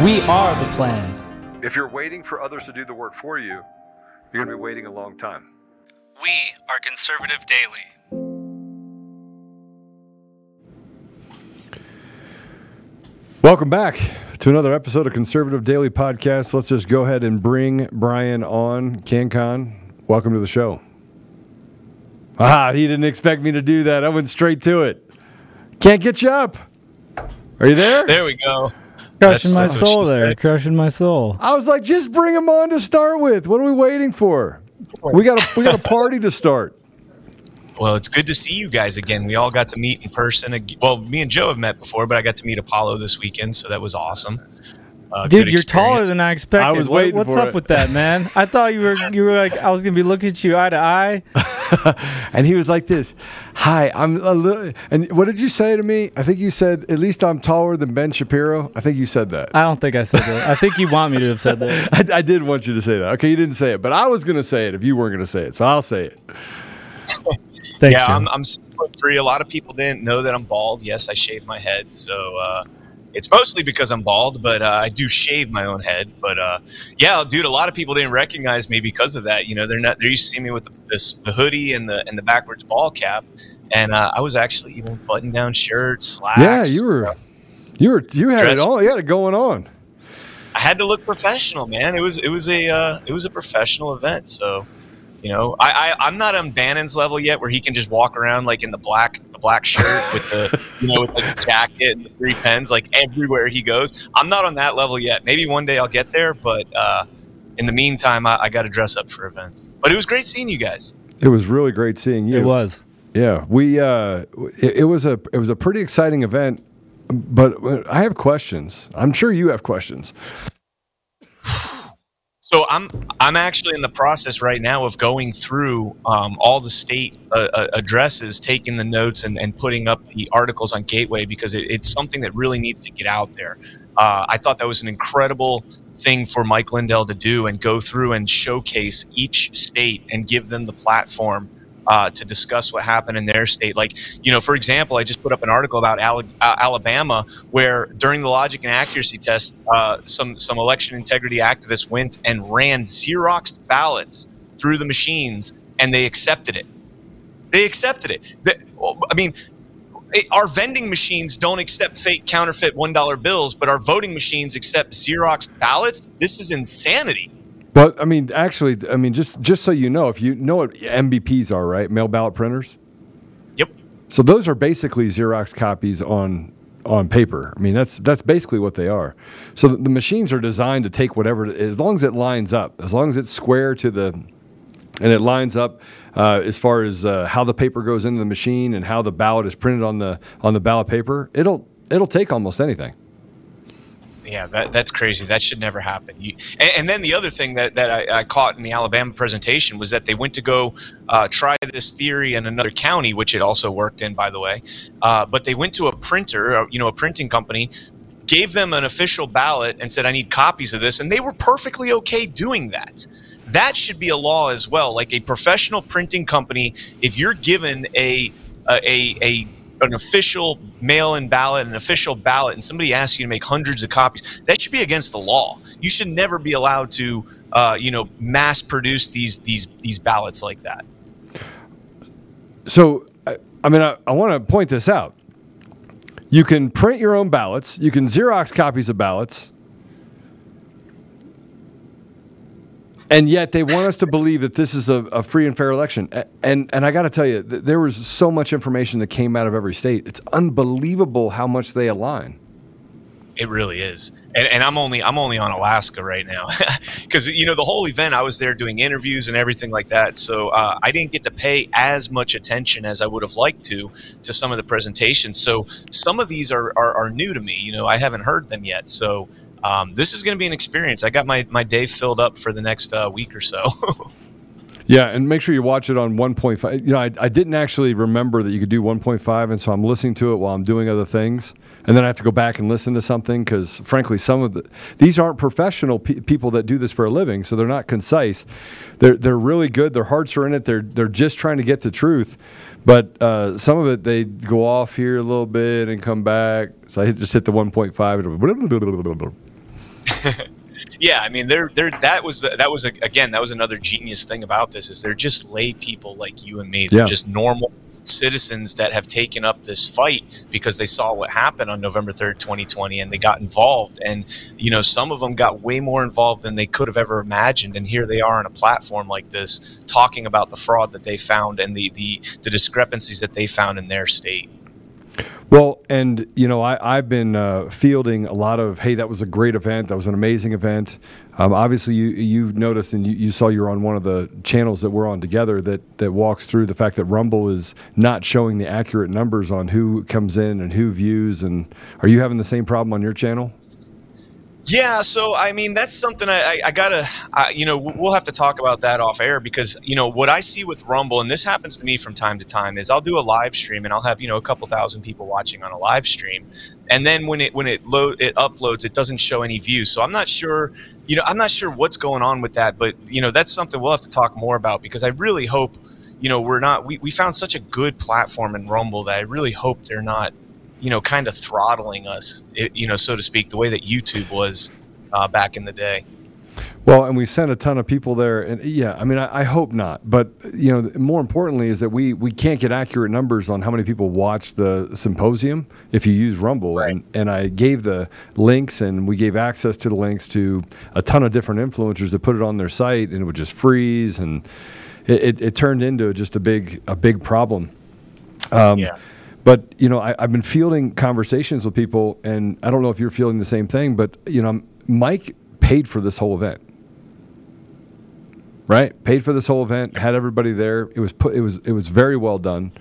We are the plan. If you're waiting for others to do the work for you, you're going to be waiting a long time. We are Conservative Daily. Welcome back to another episode of Conservative Daily Podcast. Let's just go ahead and bring Brian on. CannCon, welcome to the show. Ah, he didn't expect me to do that. I went straight to it. Can't get you up. Are you there? There we go. Crushing my that's soul there. said. Crushing my soul. I was like, just bring him on to start with. What are we waiting for? We got a we got a party to start. Well, it's good to see you guys again. We all got to meet in person. Well, me and Joe have met before, but I got to meet Apollo this weekend, so that was awesome. Uh, Dude, you're taller than I expected. I was What- waiting what's for up it. with that, man? I thought you were you were like I was gonna be looking at you eye to eye. And he was like this. Hi, I'm a little. And what did you say to me? I think you said at least I'm taller than Ben Shapiro. I think you said that. I don't think I said that. I think you want me to have said that. I, I did want you to say that. Okay, you didn't say it, but I was going to say it if you weren't going to say it. So I'll say it. Thanks, yeah, Joe. I'm, I'm six foot three. A lot of people didn't know that I'm bald. Yes, I shave my head, so uh, it's mostly because I'm bald. But uh, I do shave my own head. But uh, yeah, dude, a lot of people didn't recognize me because of that. You know, they're not. They're used to see me with the, this the hoodie and the and the backwards ball cap, and uh, I was actually even button down shirt, slacks. Yeah, you were. You were. You had it all. You had it going on. I had to look professional, man. It was it was a uh, it was a professional event. So, you know, I, I I'm not on Bannon's level yet, where he can just walk around like in the black black shirt with the you know with the jacket and the three pens like everywhere he goes. I'm not on that level yet. Maybe one day I'll get there, but uh, in the meantime, I, I got to dress up for events. But it was great seeing you guys. It was really great seeing you. it was. Yeah, we. Uh, it, it was a. It was a pretty exciting event. But I have questions. I'm sure you have questions. So I'm I'm actually in the process right now of going through um, all the state uh, uh, addresses, taking the notes, and, and putting up the articles on Gateway because it, it's something that really needs to get out there. Uh, I thought that was an incredible thing for Mike Lindell to do and go through and showcase each state and give them the platform uh, to discuss what happened in their state. Like, you know, for example, I just put up an article about uh, Alabama where during the logic and accuracy test, uh, some some election integrity activists went and ran Xeroxed ballots through the machines, and they accepted it. They accepted it. The- I mean. it- Our vending machines don't accept fake counterfeit one dollar bills, but our voting machines accept Xerox ballots. This is insanity. But I mean, actually, I mean, just just so you know, if you know what MBPs are, right? Mail ballot printers. Yep. So those are basically Xerox copies on on paper. I mean, that's that's basically what they are. So the, the machines are designed to take whatever, as long as it lines up, as long as it's square to the, and it lines up uh, as far as uh, how the paper goes into the machine and how the ballot is printed on the on the ballot paper. It'll it'll take almost anything. Yeah, that, that's crazy. That should never happen. You, and, and then the other thing that, that I, I caught in the Alabama presentation was that they went to go uh, try this theory in another county, which it also worked in, by the way. Uh, but they went to a printer, uh, you know, a printing company, gave them an official ballot and said, I need copies of this. And they were perfectly okay doing that. That should be a law as well. Like a professional printing company, if you're given a, a, a, a an official mail-in ballot, an official ballot, and somebody asks you to make hundreds of copies, that should be against the law. You should never be allowed to, uh, you know, mass produce these these these ballots like that. So, I, I mean, I, I want to point this out. You can print your own ballots. You can Xerox copies of ballots. And yet they want us to believe that this is a, a free and fair election. And and I got to tell you, th- there was so much information that came out of every state. It's unbelievable how much they align. It really is, and, and I'm only I'm only on Alaska right now because you know the whole event I was there doing interviews and everything like that. So uh, I didn't get to pay as much attention as I would have liked to to some of the presentations. So some of these are are, are new to me. You know I haven't heard them yet. So um, this is going to be an experience. I got my my day filled up for the next uh, week or so. Yeah, and make sure you watch it on 1.5. You know, I, I didn't actually remember that you could do 1.5, and so I'm listening to it while I'm doing other things, and then I have to go back and listen to something because, frankly, some of the these aren't professional pe- people that do this for a living, so they're not concise. They're they're really good. Their hearts are in it. They're they're just trying to get to truth, but uh, some of it they go off here a little bit and come back. So I hit, just hit the 1.5. Yeah, I mean, they're they're that was that was again that was another genius thing about this is they're just lay people like you and me. They're Yeah. just normal citizens that have taken up this fight because they saw what happened on November third, twenty twenty, and they got involved. And you know, some of them got way more involved than they could have ever imagined. And here they are on a platform like this, talking about the fraud that they found and the the, the discrepancies that they found in their state. Well, and you know, I, I've been uh, fielding a lot of, hey, that was a great event. That was an amazing event. Um, obviously, you you noticed and you, you saw you're on one of the channels that we're on together that that walks through the fact that Rumble is not showing the accurate numbers on who comes in and who views. And are you having the same problem on your channel? Yeah, so I mean that's something I, I, I gotta, I, you know, we'll have to talk about that off air because you know what I see with Rumble, and this happens to me from time to time, is I'll do a live stream and I'll have you know a couple thousand people watching on a live stream, and then when it when it load it uploads, it doesn't show any views. So I'm not sure, you know, I'm not sure what's going on with that, but you know that's something we'll have to talk more about because I really hope, you know, we're not we, we found such a good platform in Rumble that I really hope they're not you know, kind of throttling us, you know, so to speak, the way that YouTube was uh, back in the day. Well, and we sent a ton of people there, and yeah, I mean, I, I hope not. But you know, more importantly, is that we we can't get accurate numbers on how many people watch the symposium if you use Rumble. Right. And and I gave the links, and we gave access to the links to a ton of different influencers to put it on their site, and it would just freeze, and it, it, it turned into just a big a big problem. Um, yeah. But you know, I, I've been fielding conversations with people, and I don't know if you're feeling the same thing. But you know, Mike paid for this whole event, right? Paid for this whole event, had everybody there. It was put. It was it was very well done.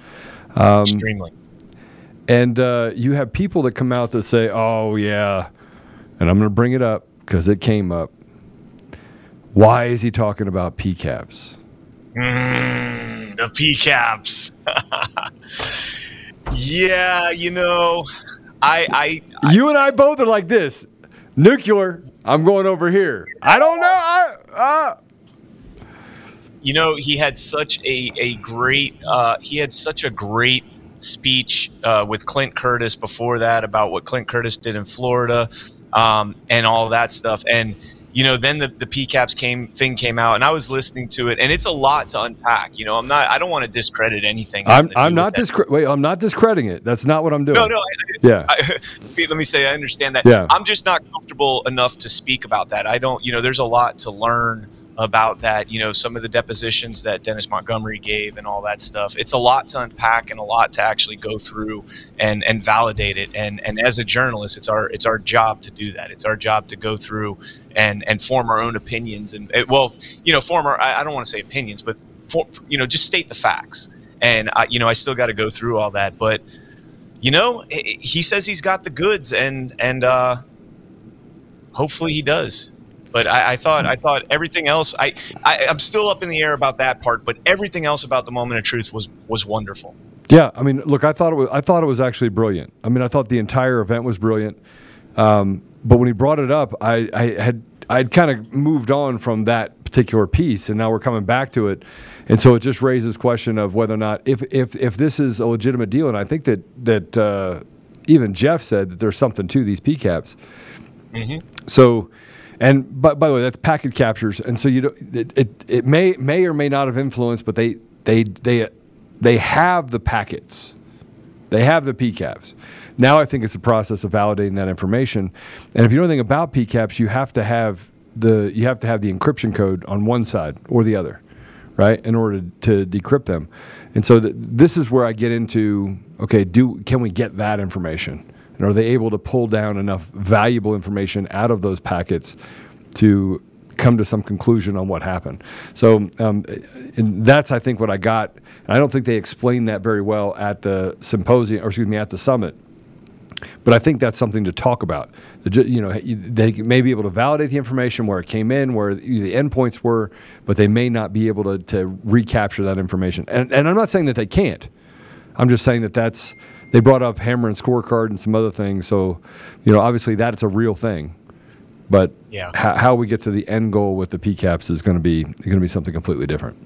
Um, Extremely. and uh, you have people that come out that say, "Oh yeah," and I'm going to bring it up because it came up. Why is he talking about PCAPs? Mm, the PCAPs. yeah, you know, I, I, You and I both are like this. Nuclear. I'm going over here. I don't know. I, uh, you know, he had such a, a great, uh, he had such a great speech uh, with Clint Curtis before that about what Clint Curtis did in Florida um, and all that stuff. And, you know, then the, the PCAPs came thing came out, and I was listening to it, and it's a lot to unpack. You know, I'm not, I don't want to discredit anything. I'm, having to do I'm not discre- wait. I'm not discrediting it. That's not what I'm doing. No, no. I, Yeah. I, let me say, I understand that. Yeah. I'm just not comfortable enough to speak about that. I don't, you know, there's a lot to learn about that. You know, some of the depositions that Dennis Montgomery gave and all that stuff. It's a lot to unpack and a lot to actually go through and and validate it. And and as a journalist, it's our it's our job to do that. It's our job to go through and and form our own opinions and well, you know, form our I, I don't want to say opinions, but for, you know, just state the facts. And I, you know, I still got to go through all that, but you know, he says he's got the goods, and and uh, hopefully he does. But I, I thought I thought everything else. I, I I'm still up in the air about that part, but everything else about the moment of truth was was wonderful. Yeah, I mean, look, I thought it was. I thought it was actually brilliant. I mean, I thought the entire event was brilliant. Um, but when he brought it up, I, I had I'd kind of moved on from that particular piece, and now we're coming back to it, and so it just raises question of whether or not if if if this is a legitimate deal, and I think that that uh, even Jeff said that there's something to these PCAPs. So, and but by the way, that's packet captures, and so you don't, it, it it may may or may not have influenced, but they they they they have the packets, they have the PCAPs. Now I think it's a process of validating that information, and if you know anything about PCAPs, you have to have the you have to have the encryption code on one side or the other, right, in order to decrypt them. And so th- this is where I get into okay, do can we get that information? And are they able to pull down enough valuable information out of those packets to come to some conclusion on what happened? So um, that's I think what I got. And I don't think they explained that very well at the symposium, or excuse me, at the summit. But I think that's something to talk about. You know, they may be able to validate the information where it came in, where the endpoints were, but they may not be able to, to recapture that information. And, and I'm not saying that they can't. I'm just saying that that's they brought up hammer and scorecard and some other things. So, you know, obviously that's a real thing. But Yeah. how, how we get to the end goal with the PCAPs is going to be going to be something completely different.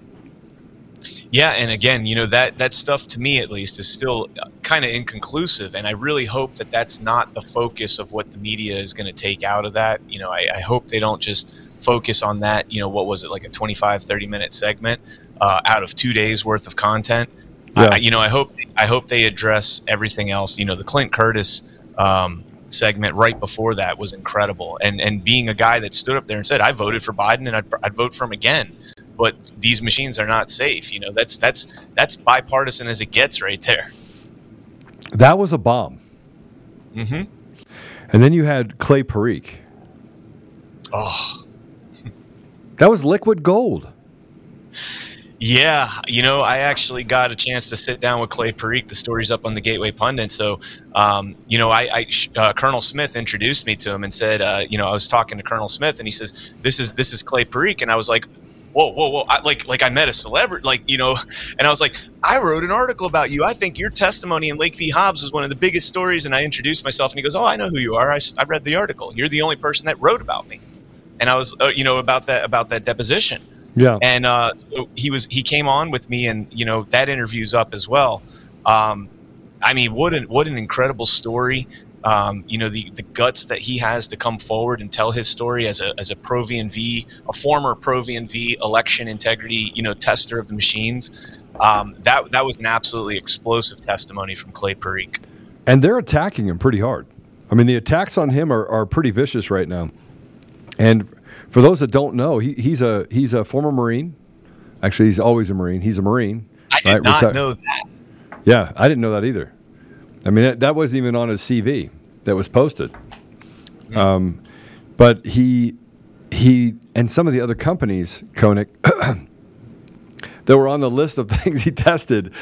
Yeah, and again, you know that that stuff to me at least is still kind of inconclusive, and I really hope that that's not the focus of what the media is going to take out of that. You know, I, I hope they don't just focus on that. You know, what was it like a 25, 30 minute segment uh, out of two days worth of content? Yeah. I, you know, I hope I hope they address everything else. You know, the Clint Curtis um, segment right before that was incredible, and and being a guy that stood up there and said, "I voted for Biden and I'd, I'd vote for him again." But these machines are not safe. You know, that's that's that's bipartisan as it gets, right there. That was a bomb. hmm And then you had Clay Parikh. Oh, That was liquid gold. Yeah, you know, I actually got a chance to sit down with Clay Parikh. The story's up on the Gateway Pundit. So, um, you know, I, I uh, Colonel Smith introduced me to him and said, uh, you know, I was talking to Colonel Smith, and he says, "This is this is Clay Parikh," and I was like, "Whoa, whoa, whoa!" I, like, like I met a celebrity, like you know, and I was like, "I wrote an article about you. I think your testimony in Lake v. Hobbs was one of the biggest stories." And I introduced myself, and he goes, "Oh, I know who you are. I read the article. You're the only person that wrote about me." And I was, uh, you know, about that about that deposition Yeah. and uh, so he was he came on with me, and you know that interview's up as well. Um, I mean, what an what an incredible story. Um, you know the the guts that he has to come forward and tell his story as a as a Pro V&V, a former Pro V&V election integrity, you know, tester of the machines. Um, that that was an absolutely explosive testimony from Clay Parikh. And they're attacking him pretty hard. I mean, the attacks on him are, are pretty vicious right now. And for those that don't know, he, he's a he's a former Marine. Actually, he's always a Marine. He's a Marine. I did right? not Reti- know that. Yeah, I didn't know that either. I mean, that, that wasn't even on his CV that was posted. Um, but he he and some of the other companies, Konnech, that were on the list of things he tested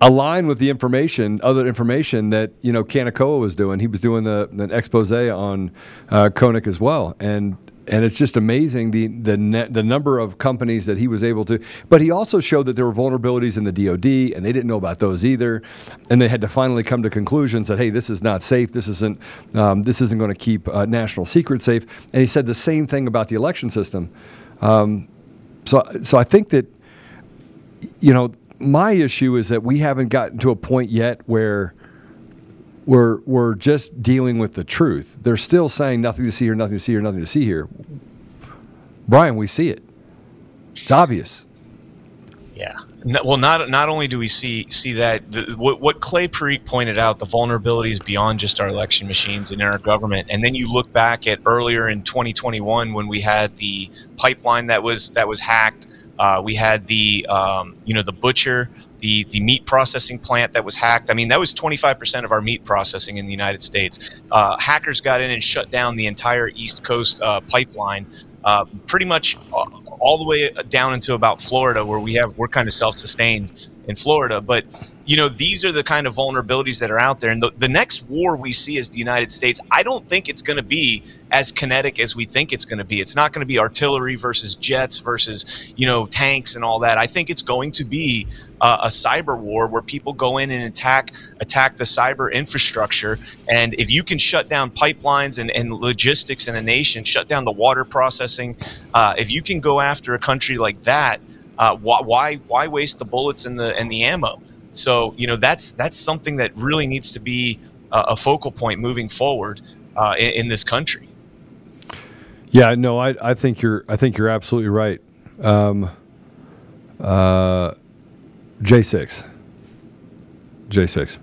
align with the information, other information that you know Kanekoa was doing. He was doing the, an expose on uh, Konnech as well, and and it's just amazing the the net, the number of companies that he was able to. But he also showed that there were vulnerabilities in the DoD, and they didn't know about those either, and they had to finally come to conclusions that hey, this is not safe. This isn't um, this isn't going to keep uh, national secrets safe. And he said the same thing about the election system. Um, so so I think that you know, my issue is that we haven't gotten to a point yet where we're we're just dealing with the truth. They're still saying nothing to see here, nothing to see here, nothing to see here. Brian, we see it. It's obvious. Yeah. No, well, not not only do we see see that the, what what Clay Parikh pointed out, the vulnerabilities beyond just our election machines and our government, and then you look back at earlier in 2021 when we had the pipeline that was that was hacked. Uh, we had the um, you know the butcher, the the meat processing plant that was hacked. I mean, that was 25% of our meat processing in the United States. Uh, hackers got in and shut down the entire East Coast uh, pipeline, uh, pretty much all the way down into about Florida, where we have we're kind of self-sustained in Florida. But you know, these are the kind of vulnerabilities that are out there. And the, the next war we see is the United States, I don't think it's going to be as kinetic as we think it's going to be. It's not going to be artillery versus jets versus you know tanks and all that. I think it's going to be uh, a cyber war where people go in and attack attack the cyber infrastructure. And if you can shut down pipelines and, and logistics in a nation, shut down the water processing, uh, if you can go after a country like that, uh, why, why waste the bullets and the and the ammo? So you know that's that's something that really needs to be a, a focal point moving forward uh, in, in this country. Yeah, no, I, I think you're I think you're absolutely right. Um, uh, J six, J six.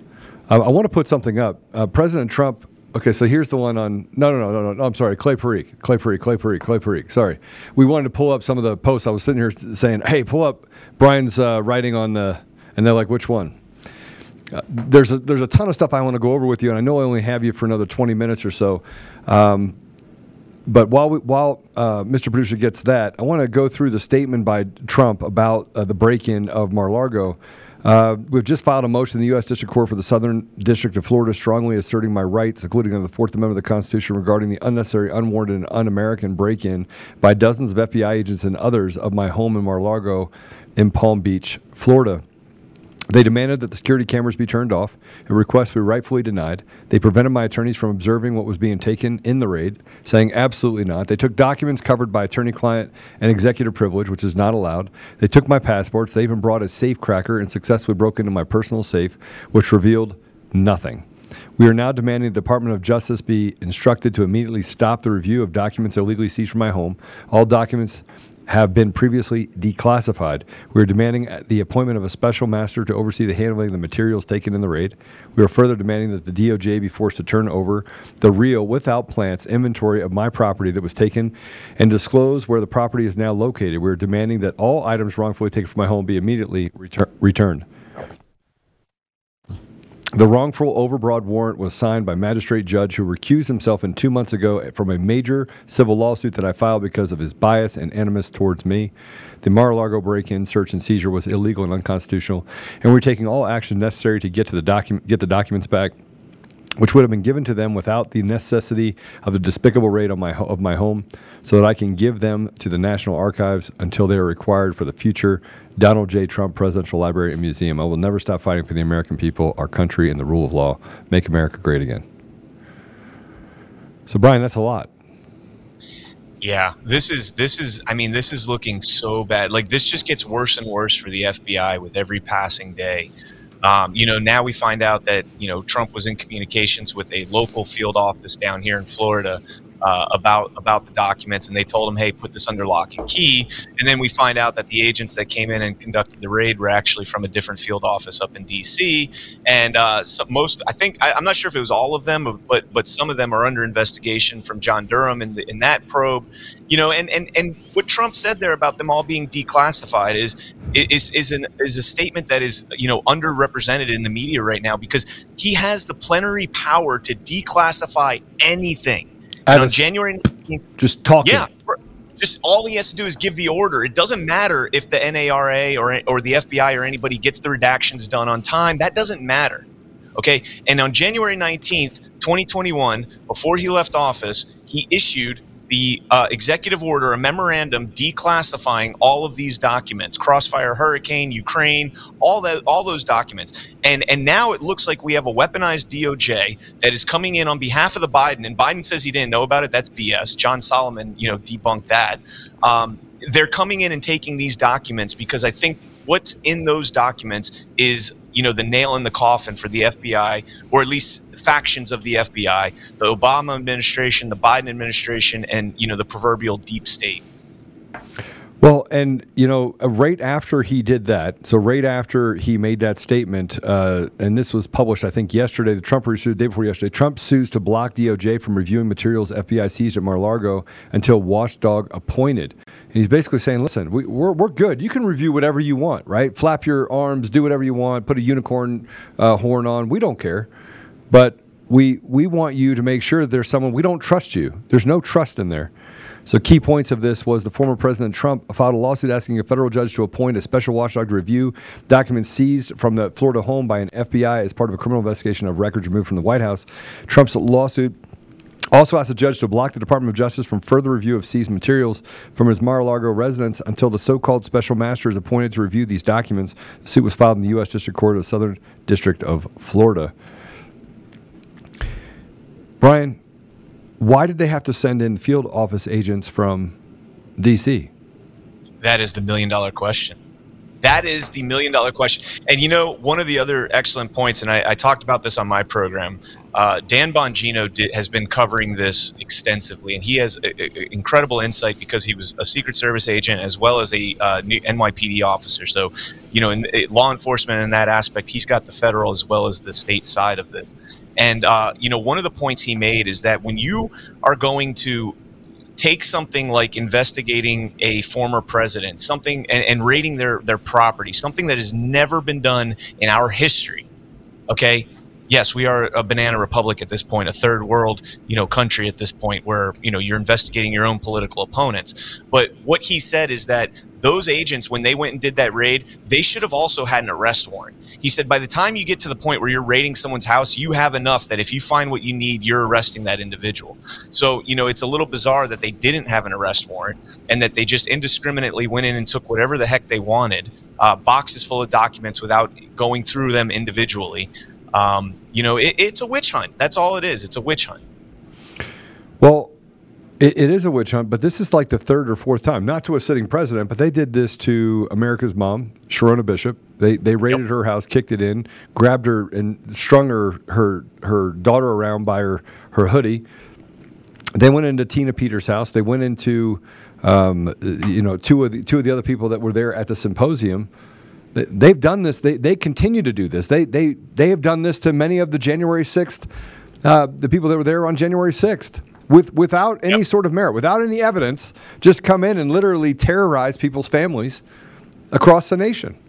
I, I want to put something up. Uh, President Trump okay, so here's the one on. No, no, no, no, no. I'm sorry. Clay Parikh. Clay Parikh. Clay Parikh. Clay Parikh. Sorry. We wanted to pull up some of the posts. I was sitting here saying, "Hey, pull up Brian's uh, writing on the," and they're like, "Which one?" Uh, there's a there's a ton of stuff I want to go over with you, and I know I only have you for another 20 minutes or so. Um, but while we, while uh, Mr. Producer gets that, I want to go through the statement by Trump about uh, the break-in of Mar-Lago. Uh, we've just filed a motion in the U.S. District Court for the Southern District of Florida, strongly asserting my rights, including under the Fourth Amendment of the Constitution, regarding the unnecessary, unwarranted, and un-American break-in by dozens of FBI agents and others of my home in Mar-Lago, in Palm Beach, Florida. They demanded that the security cameras be turned off, a request we rightfully denied. They prevented my attorneys from observing what was being taken in the raid, saying absolutely not. They took documents covered by attorney client and executive privilege, which is not allowed. They took my passports. They even brought a safe cracker and successfully broke into my personal safe, which revealed nothing. We are now demanding the Department of Justice be instructed to immediately stop the review of documents illegally seized from my home. All documents have been previously declassified. We are demanding uh, the appointment of a special master to oversee the handling of the materials taken in the raid. We are further demanding that the DOJ be forced to turn over the real, without plants, inventory of my property that was taken and disclose where the property is now located. We are demanding that all items wrongfully taken from my home be immediately retur- returned. The wrongful overbroad warrant was signed by magistrate judge who recused himself in two months ago from a major civil lawsuit that I filed because of his bias and animus towards me. The Mar-a-Lago break-in, search, and seizure was illegal and unconstitutional, and we're taking all actions necessary to get to the document, get the documents back which would have been given to them without the necessity of the despicable raid on my ho- of my home, so that I can give them to the National Archives until they are required for the future Donald J. Trump Presidential Library and Museum. I will never stop fighting for the American people, our country, and the rule of law. Make America great again. So, Brian, that's a lot. Yeah, this is this is I mean this is looking so bad. Like this just gets worse and worse for the FBI with every passing day. Um, you know, now we find out that you know Trump was in communications with a local field office down here in Florida uh, about about the documents, and they told him, "Hey, put this under lock and key." And then we find out that the agents that came in and conducted the raid were actually from a different field office up in D.C. And uh, so most, I think, I, am not sure if it was all of them, but but some of them are under investigation from John Durham in the, in that probe. You know, and and and what Trump said there about them all being declassified is is is an is a statement that is you know underrepresented in the media right now because he has the plenary power to declassify anything. And on January 19th, just talking. Yeah, just all he has to do is give the order. It doesn't matter if the NARA or or the FBI or anybody gets the redactions done on time. That doesn't matter. Okay, and on January 19th, 2021, before he left office, he issued the uh, executive order, a memorandum declassifying all of these documents, Crossfire Hurricane, Ukraine, all that, all those documents, and and now it looks like we have a weaponized DOJ that is coming in on behalf of the Biden, and Biden says he didn't know about it. That's BS. John Solomon, you know, debunked that. Um, they're coming in and taking these documents because I think what's in those documents is you know the nail in the coffin for the FBI, or at least factions of the FBI, the Obama administration, the Biden administration, and you know the proverbial deep state. Well, and you know, uh, right after he did that, so right after he made that statement, uh, and this was published, I think, yesterday. The Trump sued the day before yesterday. Trump sues to block DOJ from reviewing materials FBI seized at Mar-a-Lago until watchdog appointed. And he's basically saying, "Listen, we, we're we're good. You can review whatever you want, right? Flap your arms, do whatever you want, put a unicorn uh, horn on. We don't care." But we we want you to make sure that there's someone we don't trust you. There's no trust in there. So key points of this was the former President Trump filed a lawsuit asking a federal judge to appoint a special watchdog to review documents seized from the Florida home by an FBI as part of a criminal investigation of records removed from the White House. Trump's lawsuit also asked the judge to block the Department of Justice from further review of seized materials from his Mar-a-Lago residence until the so-called special master is appointed to review these documents. The suit was filed in the U.S. District Court of Southern District of Florida. Brian, why did they have to send in field office agents from D.C.? That is the million dollar question. That is the million dollar question. And you know, one of the other excellent points, and I, I talked about this on my program. Uh, Dan Bongino did, has been covering this extensively, and he has a, a, incredible insight because he was a Secret Service agent as well as a uh, NYPD officer. So, you know, in, in law enforcement in that aspect, he's got the federal as well as the state side of this. And uh, you know, one of the points he made is that when you are going to take something like investigating a former president, something and, and raiding their their property, something that has never been done in our history. Okay, yes, we are a banana republic at this point, a third world, you know, country at this point where, you know, you're investigating your own political opponents. But what he said is that those agents, when they went and did that raid, they should have also had an arrest warrant. He said by the time you get to the point where you're raiding someone's house, you have enough that if you find what you need, you're arresting that individual. So, you know, it's a little bizarre that they didn't have an arrest warrant and that they just indiscriminately went in and took whatever the heck they wanted, uh, boxes full of documents without going through them individually. Um, you know, it, it's a witch hunt. That's all it is. It's a witch hunt. Well, it, it is a witch hunt, but this is like the third or fourth time. Not to a sitting president, but they did this to America's mom, Sherronna Bishop. They they raided yep. her house, kicked it in, grabbed her, and strung her her her daughter around by her her hoodie. They went into Tina Peters' house. They went into um, you know two of the two of the other people that were there at the symposium. They've done this. They, they continue to do this. They, they, they have done this to many of the January 6th, uh, the people that were there on January 6th, with, without any yep. sort of merit, without any evidence, just come in and literally terrorize people's families across the nation.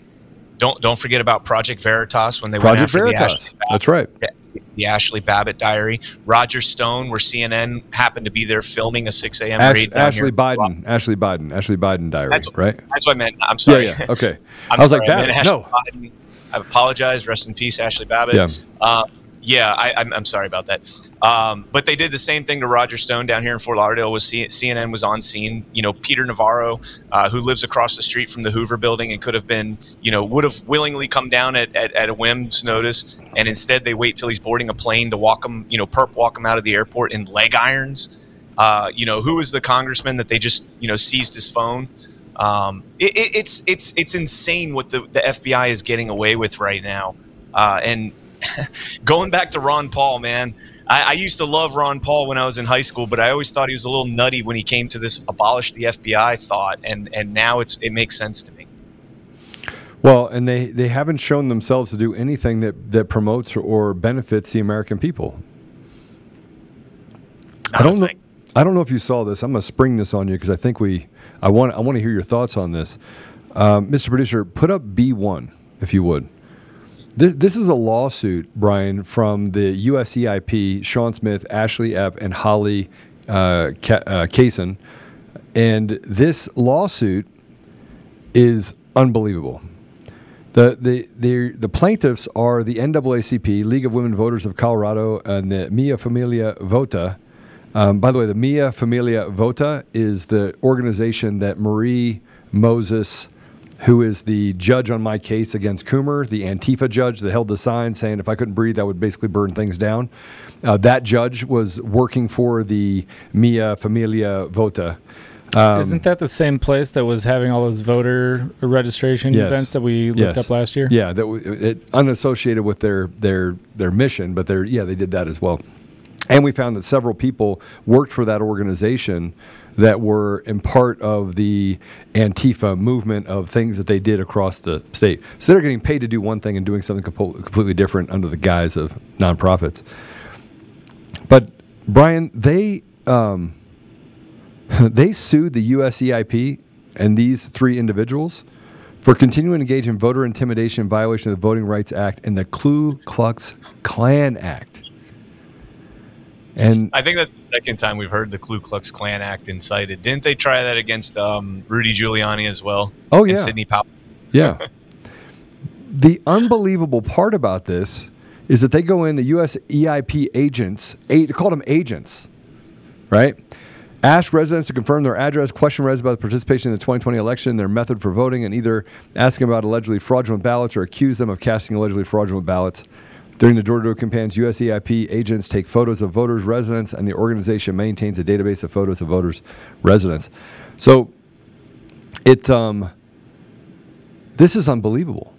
Don't don't forget about Project Veritas when they Project went after Veritas. The That's right the Ashley Babbitt diary. Roger Stone, where CNN happened to be there filming a 6 a.m. Ash, raid. Ashley Biden, Ashley Biden, Ashley Biden diary, that's, right? That's what I meant. I'm sorry. Yeah, yeah. Okay. i was sorry, like, Babbitt, no. Biden. I apologize. Rest in peace, Ashley Babbitt. Yeah. Uh, yeah, I, am sorry about that. Um, but they did the same thing to Roger Stone down here in Fort Lauderdale. Was C- CNN was on scene. You know, Peter Navarro, uh, who lives across the street from the Hoover Building and could have been, you know, would have willingly come down at, at, at, a whim's notice, and instead they wait till he's boarding a plane to walk him, you know, perp walk him out of the airport in leg irons. Uh, you know, who was the congressman that they just, you know, seized his phone? Um, it, it, it's it's it's insane what the, the FBI is getting away with right now, uh, and going back to Ron Paul, man, I, I, used to love Ron Paul when I was in high school, but I always thought he was a little nutty when he came to this abolish the FBI thought, and and now it's it makes sense to me. Well, and they, they haven't shown themselves to do anything that, that promotes or benefits the American people. Not I don't know. I don't know if you saw this. I'm going to spring this on you because I think we. I want. I want to hear your thoughts on this, um, Mr. Producer. Put up B1 if you would. This, this is a lawsuit, Brian, from the USEIP, Sean Smith, Ashley Epp, and Holly uh, uh, Kasun. And this lawsuit is unbelievable. The, the, the, the plaintiffs are the NAACP, League of Women Voters of Colorado, and the Mi Familia Vota. Um, by the way, the Mi Familia Vota is the organization that Marie Moses who is the judge on my case against Coomer, the Antifa judge that held the sign saying if I couldn't breathe, I would basically burn things down. Uh, that judge was working for the Mi Familia Vota. Um, Isn't that the same place that was having all those voter registration yes, events that we looked yes. up last year? Yeah, that w- it, unassociated with their their their mission, but they yeah they did that as well. And we found that several people worked for that organization that were in part of the Antifa movement of things that they did across the state. So they're getting paid to do one thing and doing something completely different under the guise of nonprofits. But Brian, they um, they sued the USEIP and these three individuals for continuing to engage in voter intimidation in violation of the Voting Rights Act and the Ku Klux Klan Act. And I think that's the second time we've heard the Ku Klux Klan Act incited. Didn't they try that against um, Rudy Giuliani as well? Oh yeah, Sidney Powell. Yeah. the unbelievable part about this is that they go in the U.S. EIP agents, eight, called them agents, right? Ask residents to confirm their address, question residents about participation in the 2020 election, their method for voting, and either ask them about allegedly fraudulent ballots or accuse them of casting allegedly fraudulent ballots. During the door to door campaigns, USEIP agents take photos of voters' residents, and the organization maintains a database of photos of voters' residents. So it, um, This is unbelievable.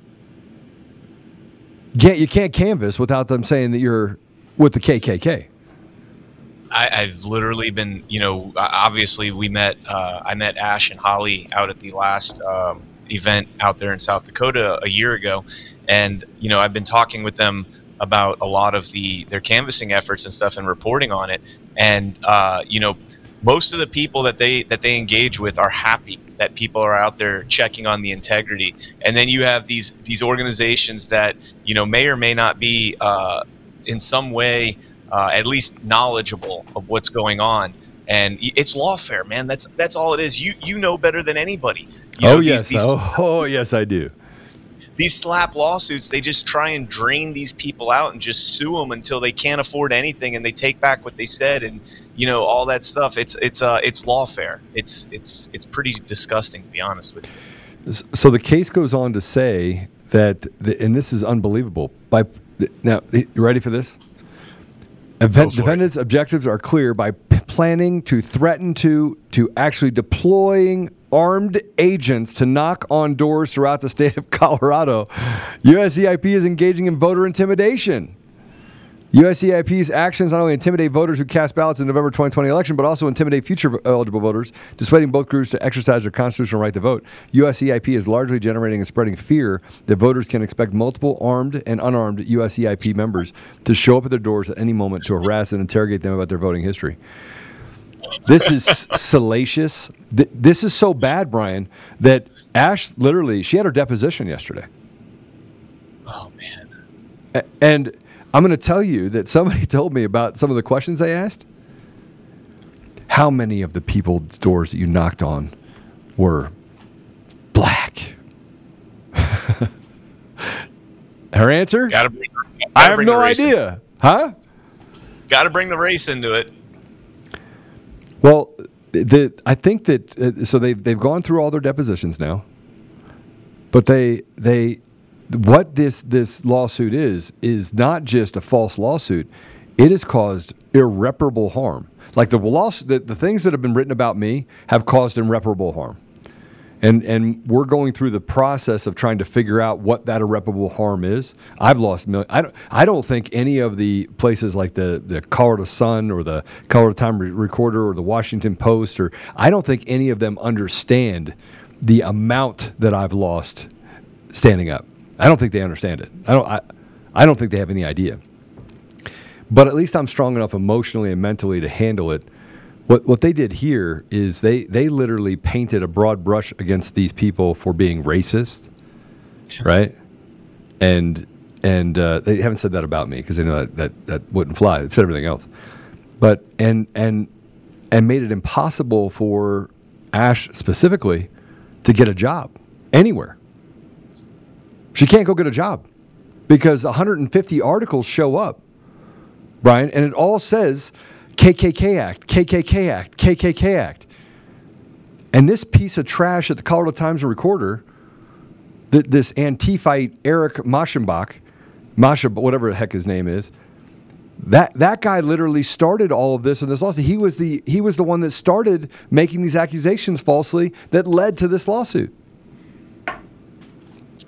Can't, you can't canvas without them saying that you're with the KKK. I, I've literally been, you know, obviously we met, uh, I met Ash and Holly out at the last um, event out there in South Dakota a year ago. And, you know, I've been talking with them about a lot of the their canvassing efforts and stuff and reporting on it. And, uh, you know, most of the people that they that they engage with are happy that people are out there checking on the integrity. And then you have these these organizations that you know may or may not be uh, in some way uh, at least knowledgeable of what's going on. And it's lawfare man. That's that's all it is. You you know better than anybody. You oh know, yes, these, oh, oh yes, I do. These slap lawsuits they just try and drain these people out and just sue them until they can't afford anything and they take back what they said and you know all that stuff it's it's uh it's lawfare it's it's it's pretty disgusting to be honest with you So the case goes on to say that, the, and this is unbelievable. By now, you ready for this? Event, for it. defendants' objectives are clear by p- planning to threaten to to actually deploying armed agents to knock on doors throughout the state of Colorado. USEIP is engaging in voter intimidation. USEIP's actions not only intimidate voters who cast ballots in the November 2020 election, but also intimidate future eligible voters, dissuading both groups to exercise their constitutional right to vote. USEIP is largely generating and spreading fear that voters can expect multiple armed and unarmed USEIP members to show up at their doors at any moment to harass and interrogate them about their voting history. This is salacious. This is so bad, Brian, that Ash literally, she had her deposition yesterday. oh man And I'm going to tell you that somebody told me about some of the questions they asked. How many of the people's doors that you knocked on were black? Her answer? gotta bring, gotta I have no idea. Huh? gotta bring the race into it Well, the, I think that uh, so they've they've gone through all their depositions now, but they they what this this lawsuit is is not just a false lawsuit; it has caused irreparable harm. Like the loss, the, the things that have been written about me have caused irreparable harm, and and we're going through the process of trying to figure out what that irreparable harm is. I've lost million. I don't. I don't think any of the places like the the Colorado Sun or the Colorado Time Recorder or the Washington Post or I don't think any of them understand the amount that I've lost standing up. I don't think they understand it. I don't. I, I don't think they have any idea. But at least I'm strong enough emotionally and mentally to handle it. What what they did here is they they literally painted a broad brush against these people for being racist, right? And and uh, they haven't said that about me because they know that, that that wouldn't fly. They've said everything else, but and and and made it impossible for Ash specifically to get a job anywhere. She can't go get a job because 150 articles show up, Brian, and it all says KKK Act, KKK Act, KKK Act. And this piece of trash at the Colorado Times Recorder, th- this Antifite Eric Maschenbach, Masha, whatever the heck his name is, that that guy literally started all of this in this lawsuit. He was the he was the one that started making these accusations falsely that led to this lawsuit.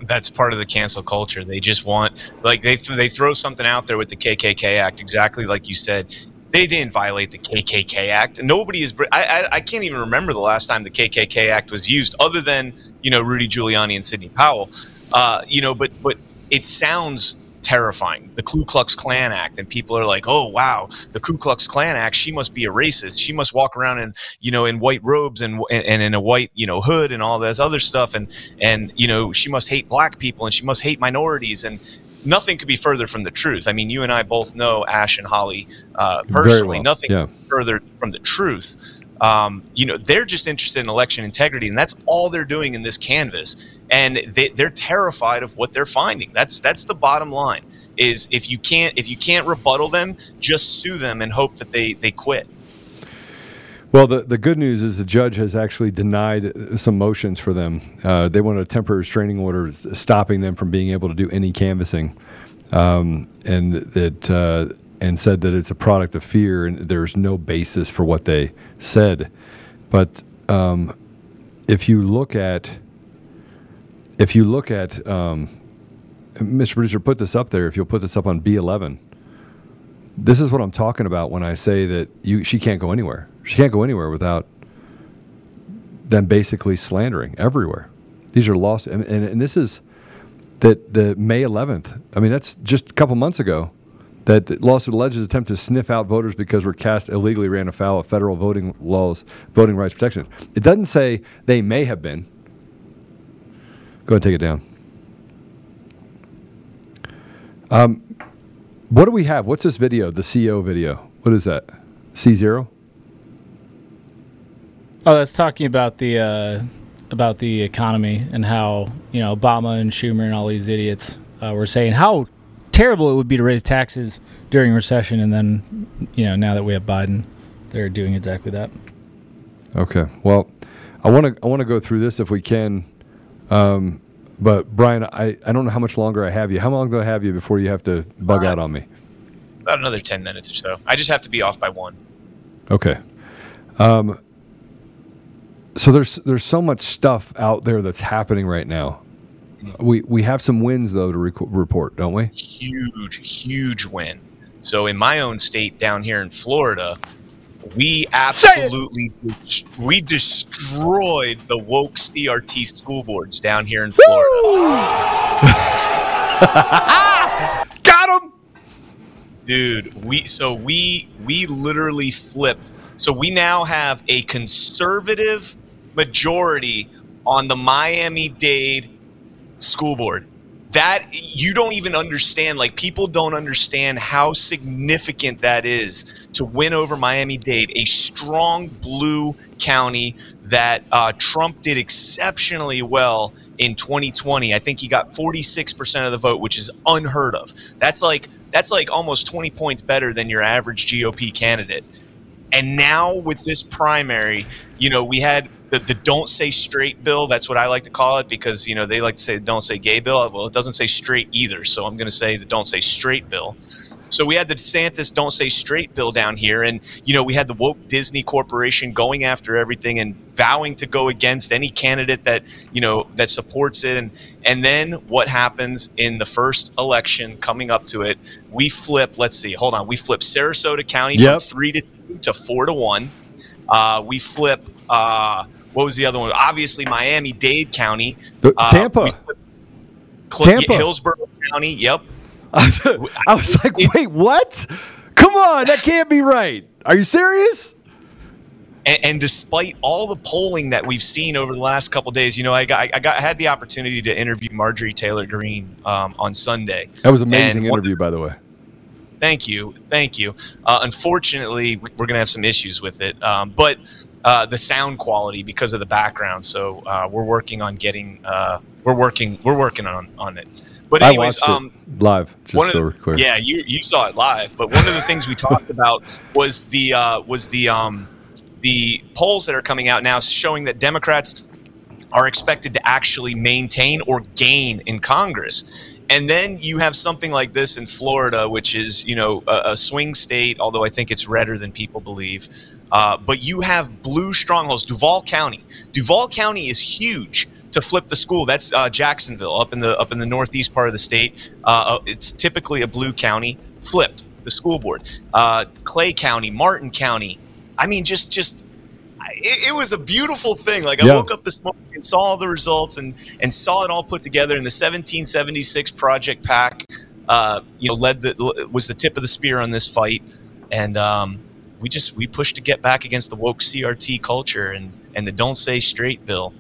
that's part of the cancel culture. They just want like they th- they throw something out there with the KKK Act, exactly like you said. They didn't violate the KKK Act. Nobody is. I, I I can't even remember the last time the KKK Act was used, other than you know Rudy Giuliani and Sidney Powell. Uh, you know, but but it sounds terrifying. The Ku Klux Klan Act, and people are like, "Oh wow, the Ku Klux Klan Act. She must be a racist. She must walk around in you know in white robes and and, and in a white you know hood and all this other stuff, and and you know she must hate black people and she must hate minorities and." Nothing could be further from the truth. I mean, you and I both know Ash and Holly uh, personally. well, Nothing yeah. further from the truth. Um, you know, they're just interested in election integrity, and that's all they're doing in this canvas. And they, they're terrified of what they're finding. That's that's the bottom line. Is if you can't if you can't rebuttal them, just sue them and hope that they they quit. Well, the, the good news is the judge has actually denied some motions for them. Uh, they wanted a temporary restraining order stopping them from being able to do any canvassing, um, and that uh, and said that it's a product of fear and there's no basis for what they said. But um, if you look at if you look at, um, Mr. Producer, put this up there. If you'll put this up on B11, this is what I'm talking about when I say that you she can't go anywhere. She can't go anywhere without them basically slandering everywhere. These are lost, and, and, and this is that the May 11th. I mean, that's just a couple months ago. That the lawsuit alleges attempt to sniff out voters because were cast illegally ran afoul of federal voting laws, voting rights protection. It doesn't say they may have been. Go ahead and take it down. Um, what do we have? What's this video? The CO video. What is that? C zero. Oh, that's talking about the uh, about the economy and how you know Obama and Schumer and all these idiots uh, were saying how terrible it would be to raise taxes during recession, and then you know now that we have Biden, they're doing exactly that. Okay. Well, I want to I want to go through this if we can. Um, but Brian, I, I don't know how much longer I have you. How long do I have you before you have to bug out on me? About another ten minutes or so. I just have to be off by one. Okay. Um, so there's there's so much stuff out there that's happening right now. We we have some wins though to rec- report, don't we? Huge, huge win. So in my own state down here in Florida, we absolutely we destroyed the woke CRT school boards down here in Florida. Got him, dude. We so we we literally flipped. So we now have a conservative majority on the Miami Dade school board. That you don't even understand. Like people don't understand how significant that is to win over Miami Dade, a strong blue county that uh, Trump did exceptionally well in 2020. I think he got 46% of the vote, which is unheard of. That's like that's like almost 20 points better than your average GOP candidate. And now with this primary, you know, we had the, the don't say straight bill. That's what I like to call it because, you know, they like to say don't say gay bill. Well, it doesn't say straight either. So I'm going to say the don't say straight bill. So we had the DeSantis don't say straight bill down here. And, you know, we had the woke Disney Corporation going after everything and vowing to go against any candidate that, you know, that supports it. And, and then what happens in the first election coming up to it, we flip, let's see, hold on. We flip Sarasota County Yep. from three to two to four to one. Uh, we flip, uh, what was the other one? Obviously, Miami Dade County. The- Uh, Tampa. Cl- Tampa. Hillsborough County. Yep. I was like, wait, what? Come on, that can't be right. Are you serious? And, and despite all the polling that we've seen over the last couple days, you know, I got, I got I had the opportunity to interview Marjorie Taylor Greene um, on Sunday. That was an amazing And interview, by the way. Thank you, thank you. Uh, unfortunately, we- we're going to have some issues with it, um, but uh, the sound quality because of the background. So uh, we're working on getting. Uh, we're working. We're working on on it. But anyways, um, live, just one of so the-. Yeah, you you saw it live. But one of the things we talked about was the uh, was the um, the polls that are coming out now showing that Democrats are expected to actually maintain or gain in Congress. And then you have something like this in Florida, which is you know a, a swing state, although I think it's redder than people believe. Uh, but you have blue strongholds. Duval County. Duval County is huge to flip the school. That's uh, Jacksonville, up in the up in the northeast part of the state. Uh, it's typically a blue county. Flipped the school board. Uh, Clay County, Martin County. I mean, just just it, it was a beautiful thing. Like I Yeah. woke up this morning and saw all the results and and saw it all put together. And the 1776 Project PAC. uh, you know, led the was the tip of the spear on this fight. And um, we just we pushed to get back against the woke CRT culture and and the don't say straight bill.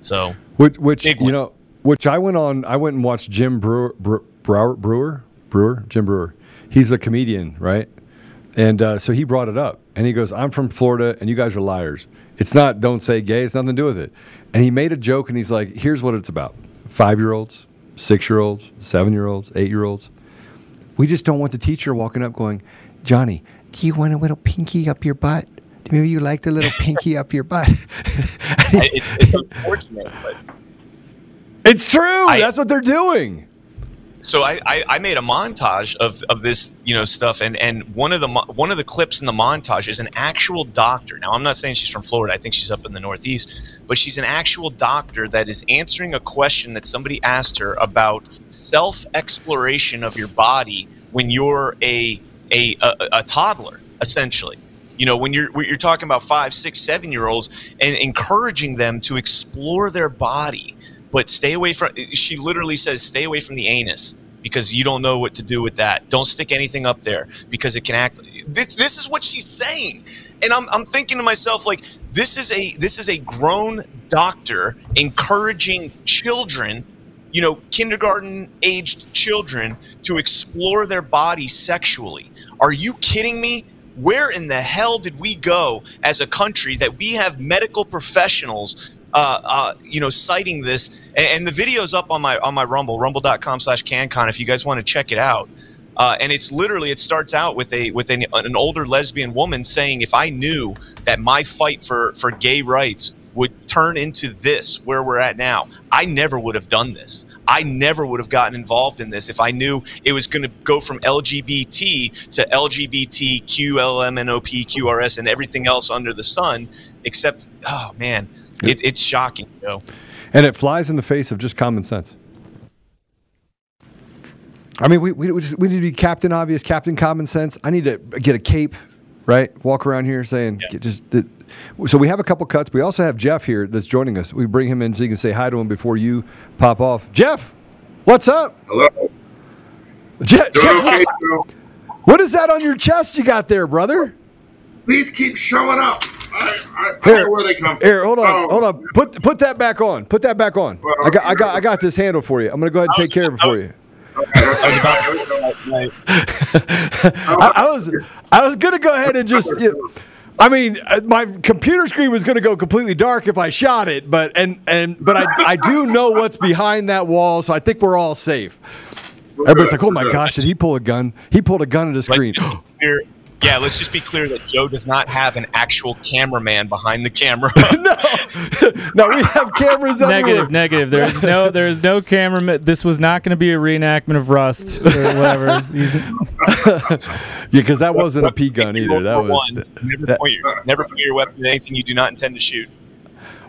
So Which, which you know, which I went on. I went and watched Jim Breuer, Breuer, Breuer, Breuer, Breuer, Jim Breuer. He's a comedian, right? And uh, so he brought it up, and he goes, "I'm from Florida, and you guys are liars. It's not don't say gay. It's nothing to do with it." And he made a joke, and he's like, "Here's what it's about: five year olds, six year olds, seven year olds, eight year olds. We just don't want the teacher walking up going, Johnny, do you want a little pinky up your butt? Maybe you like the little pinky up your butt." It's it's unfortunate, but It's true. I- That's what they're doing. So I, I, I made a montage of, of this you know stuff and, and one of the one of the clips in the montage is an actual doctor. Now i'm not saying she's from florida. I think she's up in the northeast but she's an actual doctor that is answering a question that somebody asked her about self exploration of your body when you're a, a, a, a toddler essentially. You know when you're when you're talking about five six seven year olds and encouraging them to explore their body but stay away from she literally says stay away from the anus because you don't know what to do with that. Don't stick anything up there because it can act. This this is what she's saying. And i'm, I'm thinking to myself like this is a this is a grown doctor encouraging children you know kindergarten aged children to explore their body sexually. Are you kidding me? Where in the hell did we go as a country that we have medical professionals uh, uh, you know, citing this, and, and, the video's up on my on my Rumble, rumble.com slash CannCon, if you guys want to check it out. Uh, and it's literally it starts out with a with an, an older lesbian woman saying, "If I knew that my fight for for gay rights would turn into this where we're at now, I never would have done this. I never would have gotten involved in this if I knew it was going to go from LGBT to LGBT, QLMNOP, QRS, and everything else under the sun. Except, oh man." It, it's shocking, you know? And it flies in the face of just common sense. I mean, we, we, we, just, we need to be Captain Obvious, Captain Common Sense. I need to get a cape, right? Walk around here saying, yeah. just. It, so we have a couple cuts. We also have Jeff here that's joining us. We bring him in so you can say hi to him before you pop off. Jeff, what's up? Hello. Jeff, Jeff okay, what is that on your chest you got there, brother? Please keep showing up. I, I, I here, where they come from. Here, hold on, oh. hold on. Put put that back on. Put that back on. Well, I got I got I got this handle for you. I'm gonna go ahead and take care of it for was, you. I, I was I was gonna go ahead and just. You know, I mean, uh, my computer screen was going to go completely dark if I shot it, but and and but I I do know what's behind that wall, so I think we're all safe. Everybody's like, "Oh my gosh, did he pull a gun? He pulled a gun at the screen." Here, yeah, let's just be clear that Joe does not have an actual cameraman behind the camera. no, no, we have cameras Negative, negative. There's no, there's no cameraman. This was not going to be a reenactment of Rust or whatever. yeah, because that wasn't a P gun either. That was one, never, that, point your, never point your weapon at anything you do not intend to shoot.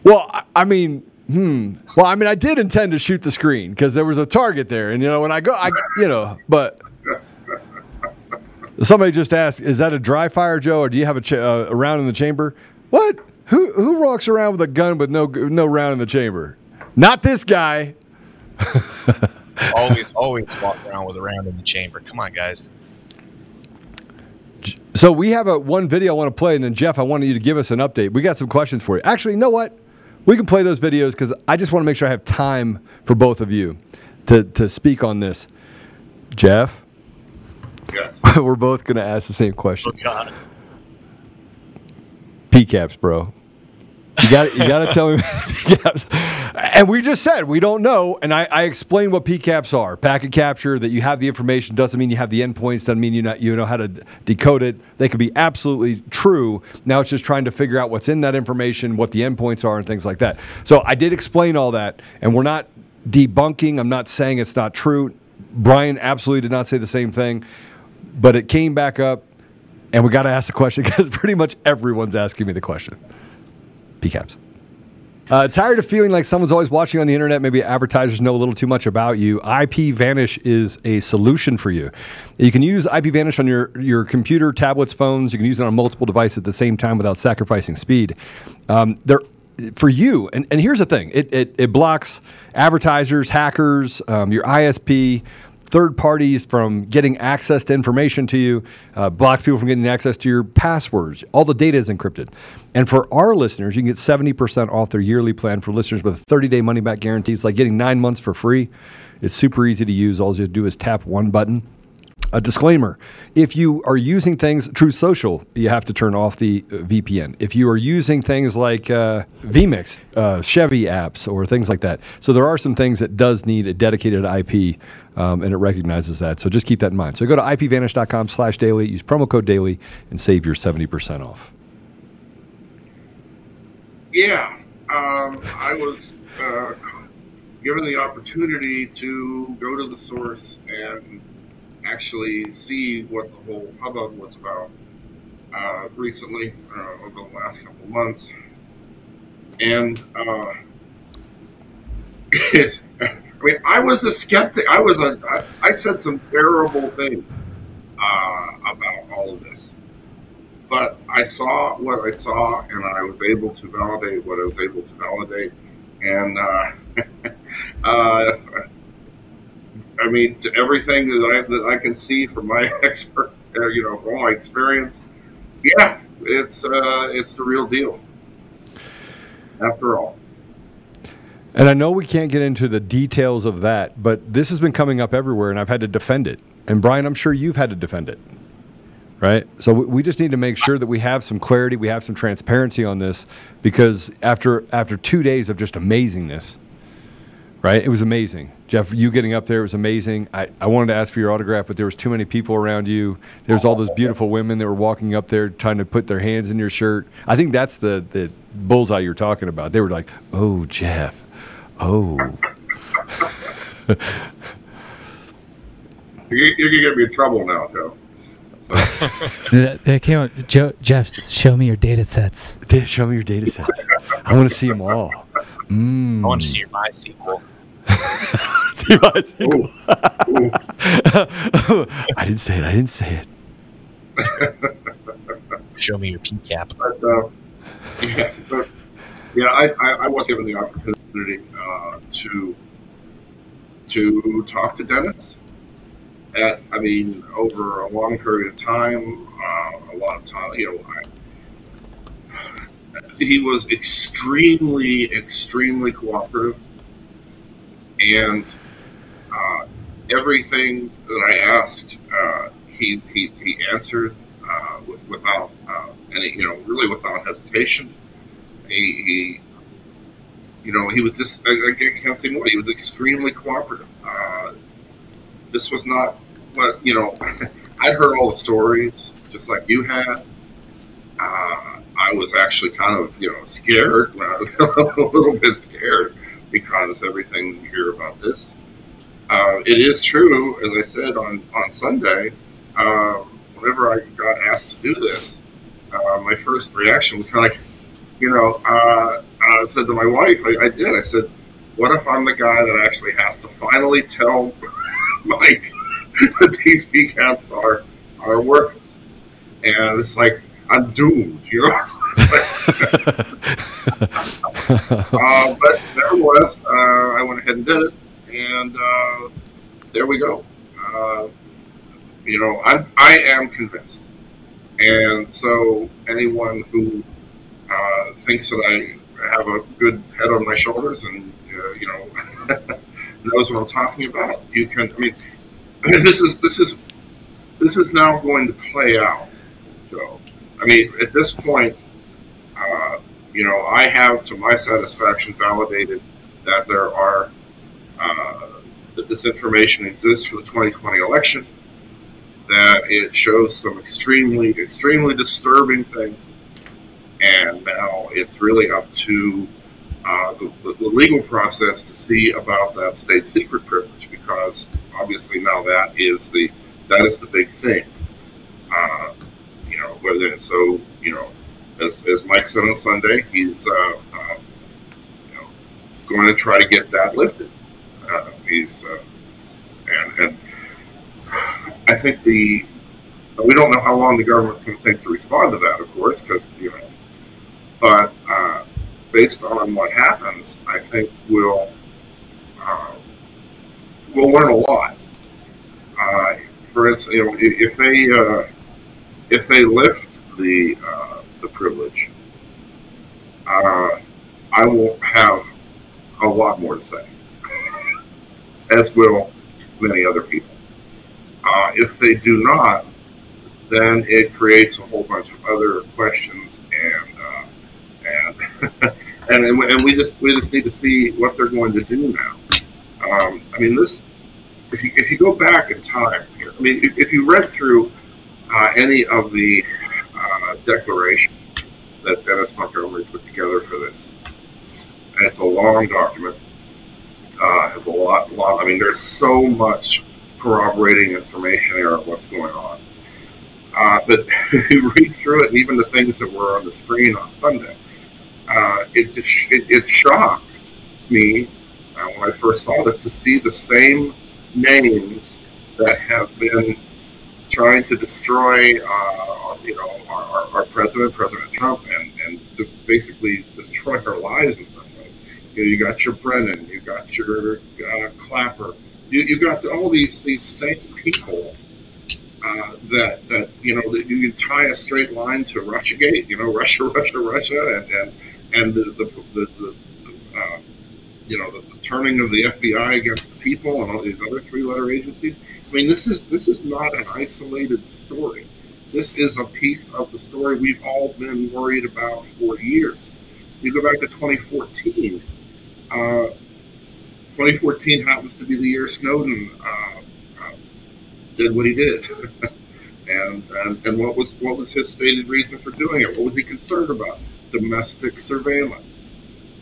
Well, I mean, Hmm. Well, I mean, I did intend to shoot the screen because there was a target there, and you know, when I go, I, you know, but Somebody just asked, "Is that a dry fire, Joe, or do you have a, ch- uh, a round in the chamber?" What? Who who walks around with a gun with no no round in the chamber? Not this guy. always always walk around with a round in the chamber. Come on, guys. So we have a one video I want to play, and then Jeff, I wanted you to give us an update. We got some questions for you. Actually, you know what? We can play those videos because I just want to make sure I have time for both of you to to speak on this. Jeff. Yes. We're both going to ask the same question. Oh, God. PCAPs, bro. You got you got to tell me PCAPs. And we just said we don't know, and I, I explained what PCAPs are. Packet capture that you have the information doesn't mean you have the endpoints. Doesn't mean you not you know how to decode it. They could be absolutely true. Now it's just trying to figure out what's in that information, what the endpoints are, and things like that. So I did explain all that, and we're not debunking. I'm not saying it's not true. Brian absolutely did not say the same thing but it came back up, and we got to ask the question because pretty much everyone's asking me the question. PCAPs. Uh, tired of feeling like someone's always watching on the internet? Maybe advertisers know a little too much about you. IP Vanish is a solution for you. You can use IP Vanish on your, your computer, tablets, phones. You can use it on multiple devices at the same time without sacrificing speed. Um, they're for you, and, and here's the thing it, it, it blocks advertisers, hackers, um, your ISP, third parties from getting access to information to you, uh, blocks people from getting access to your passwords. All the data is encrypted. And for our listeners, you can get 70% off their yearly plan for listeners with a 30 day money back guarantee. It's like getting nine months for free. It's super easy to use. All you have to do is tap one button a disclaimer if you are using things Truth Social, you have to turn off the uh, VPN. If you are using things like uh, vMix, uh, Chevy apps, or things like that, so there are some things that does need a dedicated IP, um, and it recognizes that. So just keep that in mind. So go to ipvanish.com slash daily use promo code daily, and save your seventy percent off. Yeah, um, I was uh, given the opportunity to go to the source and actually see what the whole hubbub was about uh, recently uh, over the last couple months. And uh, it's, I mean, I was a skeptic. I was a. I, I said some terrible things uh, about all of this, but I saw what I saw, and I was able to validate what I was able to validate, and. Uh, uh, I mean, everything that I that I can see from my expert, uh, you know, from all my experience, yeah, it's uh, it's the real deal. After all, And I know we can't get into the details of that, but this has been coming up everywhere, and I've had to defend it. And Brian, I'm sure you've had to defend it, right? So we- we just need to make sure that we have some clarity, we have some transparency on this, because after after two days of just amazingness, right? It was amazing, Jeff. You getting up there was amazing. I, I wanted to ask for your autograph, but there was too many people around you. There's all those beautiful women that were walking up there trying to put their hands in your shirt. I think that's the the bullseye you're talking about. They were like, "Oh, Jeff, oh." you're, you're gonna get me in trouble now, Joe. They- They came out, Joe, Jeff, show me your data sets. Show me your data sets. I want to see them all. Mm. I want to see your my sequel. see MySQL. ooh, ooh. I didn't say it. I didn't say it. Show me your PCAP. but uh, yeah, but yeah, I, I, I was given the opportunity uh, to to talk to Dennis. At, I mean, over a long period of time, uh, a lot of time, you know, I, he was extremely, extremely cooperative, and uh, everything that I asked, uh, he, he he answered uh, with without uh, any, you know, really without hesitation. He, he you know, he was just I, I can't say more. He was extremely cooperative. Uh, this was not what you know. I heard all the stories, just like you had. Uh, I was actually kind of, you know, scared, a little bit scared because everything you hear about this. Uh, it is true, as I said on on Sunday. Uh, whenever I got asked to do this, uh, my first reaction was kind of like, you know, uh, I said to my wife, I, I did. I said, "What if I'm the guy that actually has to finally tell Mike that these PCAPs are are worthless?" And it's like I'm doomed, you know. uh, but nevertheless, uh, I went ahead and did it, and uh, there we go. Uh, you know, I I am convinced, and so anyone who uh, thinks that I have a good head on my shoulders and uh, you know knows what I'm talking about, you can. I mean, this is this is this is now going to play out, Joe. I mean, at this point, uh, you know, I have to my satisfaction validated that there are uh, that this information exists for the 2020 election. That it shows some extremely, extremely disturbing things, and now it's really up to uh, the, the, legal process to see about that state secret privilege because obviously now that is the that is the big thing. Uh, whether and so you know, as, as Mike said on Sunday, he's uh, uh, you know going to try to get that lifted. Uh, he's uh, and and I think the we don't know how long the government's going to take to respond to that, of course, because you know, but uh, based on what happens, I think we'll uh, we'll learn a lot. For instance, you know, if they if they lift the uh, the privilege, uh, I will have a lot more to say, as will many other people. Uh, if they do not, then it creates a whole bunch of other questions, and uh, and and and we just we just need to see what they're going to do now. Um, I mean, this if you if you go back in time here, I mean, if, if you read through uh, any of the uh, declaration that Dennis Montgomery put together for this, and it's a long document. uh, has a lot, lot. I mean, there's so much corroborating information here of what's going on. Uh, but if you read through it, and even the things that were on the screen on Sunday, uh, it, just- it it shocks me uh, when I first saw this to see the same names that have been trying to destroy, uh, you know, our, our, our president, President Trump, and, and just basically destroy our lives in some ways. You know, you got your Brennan, you got your uh, Clapper, you, you got all these these same people uh, that that you know that you tie a straight line to RussiaGate, you know, Russia, Russia, Russia, and and and the the, the, the, you know the, the turning of the FBI against the people and all these other three-letter agencies. I mean, this is this is not an isolated story. This is a piece of the story we've all been worried about for years. You go back to 2014. Uh, 2014 happens to be the year Snowden uh, uh, did what he did. and, and and what was what was his stated reason for doing it? What was he concerned about? Domestic surveillance.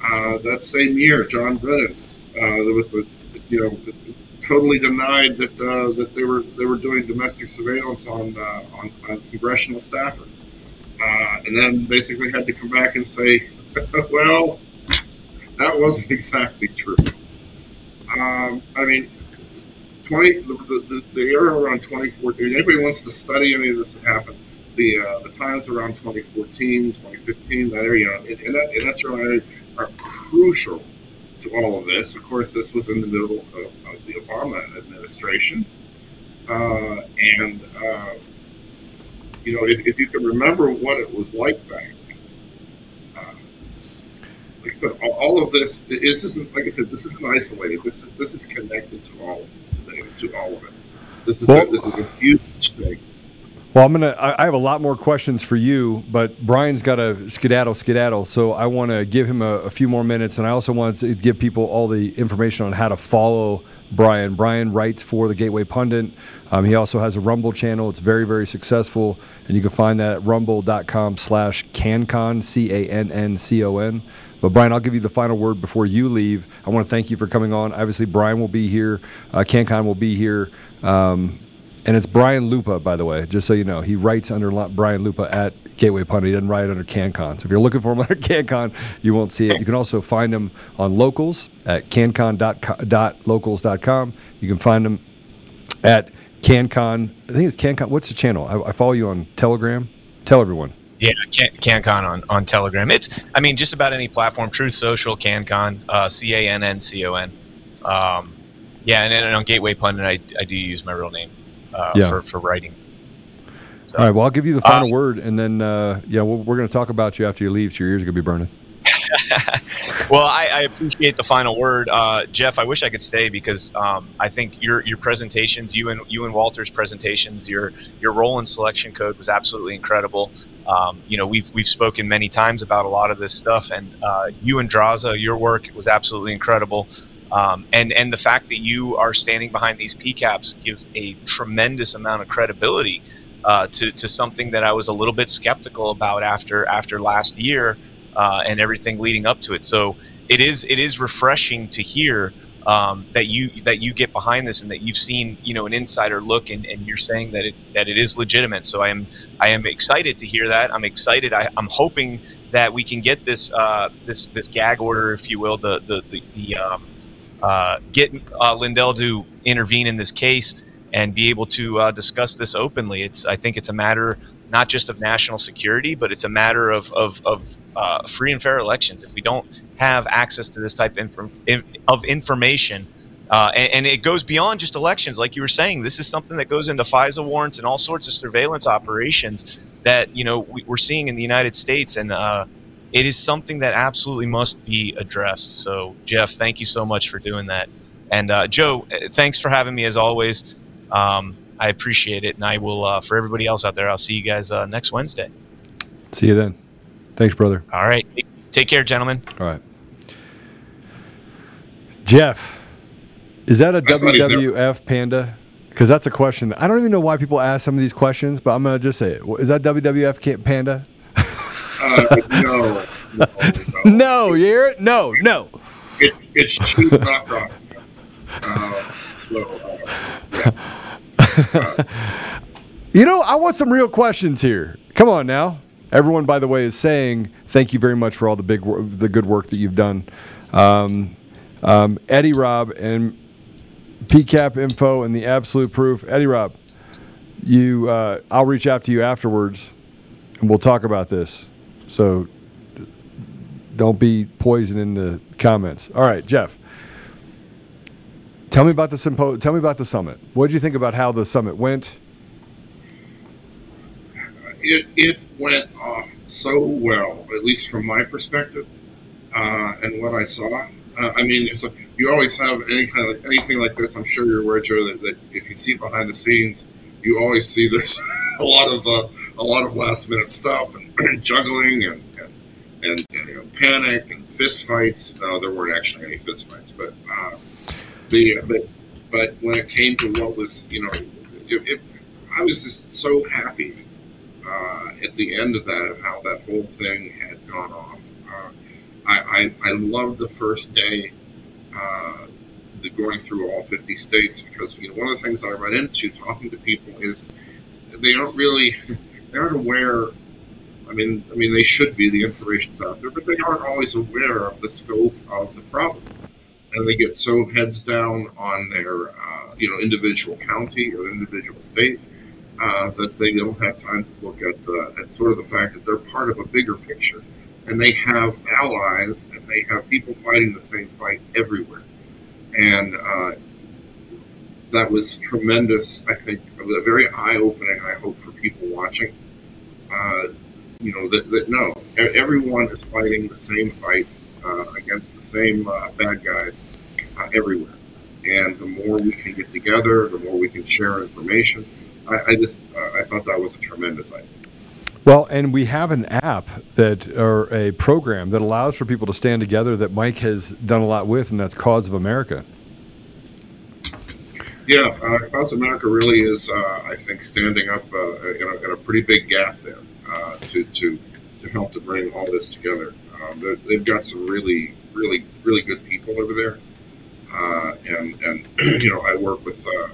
Uh, that same year, John Brennan, uh, there was a you know totally denied that uh, that they were they were doing domestic surveillance on uh, on, on congressional staffers, uh, and then basically had to come back and say, well, that wasn't exactly true. Um, I mean, 20 the, the, the era around 2014 anybody wants to study any of this that happened the uh, the times around 2014 2015 that area in, in that in that area are crucial to all of this of course this was in the middle of, of the obama administration uh, and uh, you know if, if you can remember what it was like back then uh, like I said, all, all of this, this isn't like I said. This isn't isolated. This is this is connected to all of it today, to all of it. This is a, this is a huge thing. Well, I'm gonna. I have a lot more questions for you, but Brian's got to skedaddle, skedaddle. So I want to give him a, a few more minutes, and I also want to give people all the information on how to follow Brian. Brian writes for the Gateway Pundit. Um, he also has a Rumble channel. It's very, very successful, and you can find that at rumble.com/slash canncon c a n n c o n. But Brian, I'll give you the final word before you leave. I want to thank you for coming on. Obviously, Brian will be here. Uh, CannCon will be here. Um, and it's Brian Lupo, by the way, just so you know. He writes under Brian Lupo at Gateway Pundit. He doesn't write under CannCon. So if you're looking for him under CannCon, you won't see it. You can also find him on locals at canncon.locals.com. You can find him at CannCon. I think it's CannCon. What's the channel? I, I follow you on Telegram. Tell everyone. Yeah, Can- CannCon on, on Telegram. It's, I mean, just about any platform. Truth Social, CannCon, uh, C A N N C O N. Um, yeah, and then on Gateway Pundit, I, I do use my real name uh, Yeah. for, for writing. All right. Well, I'll give you the final word, and then uh, yeah, we'll, we're going to talk about you after you leave. So your ears are going to be burning. Well, I, I appreciate the final word, uh, Jeff. I wish I could stay because um, I think your your presentations, you and you and Walter's presentations, your your role in selection code was absolutely incredible. Um, you know, we've we've spoken many times about a lot of this stuff, and uh, you and Draza, your work was absolutely incredible. Um, and and the fact that you are standing behind these PCAPs gives a tremendous amount of credibility uh, to to something that I was a little bit skeptical about after after last year uh, and everything leading up to it. So it is it is refreshing to hear um, that you that you get behind this and that you've seen you know an insider look and, and you're saying that it that it is legitimate. So I am I am excited to hear that. I'm excited. I, I'm hoping that we can get this uh, this this gag order, if you will, the the the, the um, uh, get uh, Lindell to intervene in this case and be able to uh, discuss this openly. It's I think it's a matter not just of national security, but it's a matter of of, of uh, free and fair elections. If we don't have access to this type of information, uh, and, and it goes beyond just elections, like you were saying, this is something that goes into FISA warrants and all sorts of surveillance operations that you know we, we're seeing in the United States, and uh, it is something that absolutely must be addressed. So, Jeff, thank you so much for doing that, and uh, Joe, uh, thanks for having me as always. Um, I appreciate it, and I will. Uh, for everybody else out there, I'll see you guys uh, next Wednesday. See you then. Thanks, brother. All right, take, take care, gentlemen. All right. Jeff, is that a I thought WWF panda? Because that's a question. I don't even know why people ask some of these questions, but I'm going to just say it. Is that WWF panda? Uh, no, no, no. No, you hear it? No, no. It, it's cheap knockoff. Uh, so, uh, yeah. You know, I want some real questions here. Come on now. Everyone, by the way, is saying thank you very much for all the big, wor- the good work that you've done. Um, um, Eddie Rob and PCAP info and the absolute proof. Eddie Rob, you, uh, I'll reach out to you afterwards, and we'll talk about this. So don't be poisoning the comments. All right, Jeff. Tell me about the sympo- Tell me about the summit. What did you think about how the summit went? it it went off so well, at least from my perspective, uh, and what I saw. Uh, I mean, you always have any kind of anything like this. I'm sure you're aware, Joe, that, that if you see behind the scenes, you always see there's a lot of uh, a lot of last minute stuff and, juggling and and, and, you know, panic and fist fights. No, there weren't actually any fist fights, but uh, the but but when it came to what was you know, it, it, I was just so happy uh, at the end of that, of how that whole thing had gone off. Uh, I, I, I loved the first day, uh, the going through all 50 states, because you know one of the things I run into talking to people is they don't really they aren't aware. I mean, I mean they should be. The information's out there, but they aren't always aware of the scope of the problem, and they get so heads down on their uh, you know individual county or individual state uh, that they don't have time to look at, uh, at sort of the fact that they're part of a bigger picture. And they have allies and they have people fighting the same fight everywhere. And uh, that was tremendous, I think, a very eye opening, I hope, for people watching. Uh, you know, that, that no, everyone is fighting the same fight uh, against the same uh, bad guys everywhere. And the more we can get together, the more we can share information, I, I just uh, I thought that was a tremendous idea. Well, and we have an app that, or a program that allows for people to stand together that Mike has done a lot with, and that's Cause of America. Yeah, uh, of America really is, uh, I think, standing up uh, in a, in, a, pretty big gap there uh, to, to, to help to bring all this together. Um, they've got some really, really, really good people over there. Uh, and, and you know, I work with uh,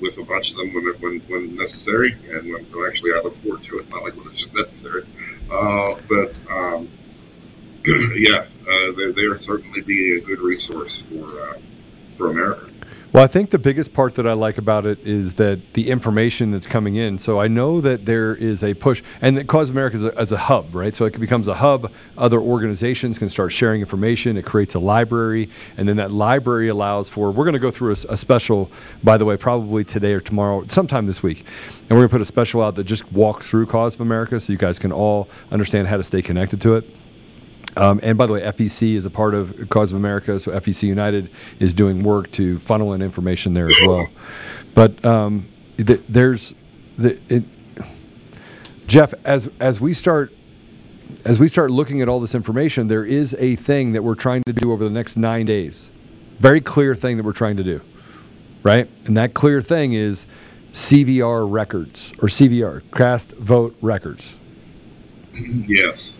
with a bunch of them when, when, when necessary, and when, when, actually I look forward to it, not like when it's just necessary. But um, yeah, they, they, are certainly being a good resource for for America. Well, I think the biggest part that I like about it is that the information that's coming in. So I know that there is a push, and that Cause America is a, as a hub, right? So it becomes a hub. Other organizations can start sharing information. It creates a library, and then that library allows for. We're going to go through a, a special, by the way, probably today or tomorrow, sometime this week, and we're going to put a special out that just walks through Cause of America, so you guys can all understand how to stay connected to it. Um, and by the way, FEC is a part of Cause of America, so FEC United is doing work to funnel in information there as well. But um, th- there's the, it, Jeff, as as we start as we start looking at all this information, there is a thing that we're trying to do over the next nine days. Very clear thing that we're trying to do, right? And that clear thing is CVR records or CVR, cast vote records. Yes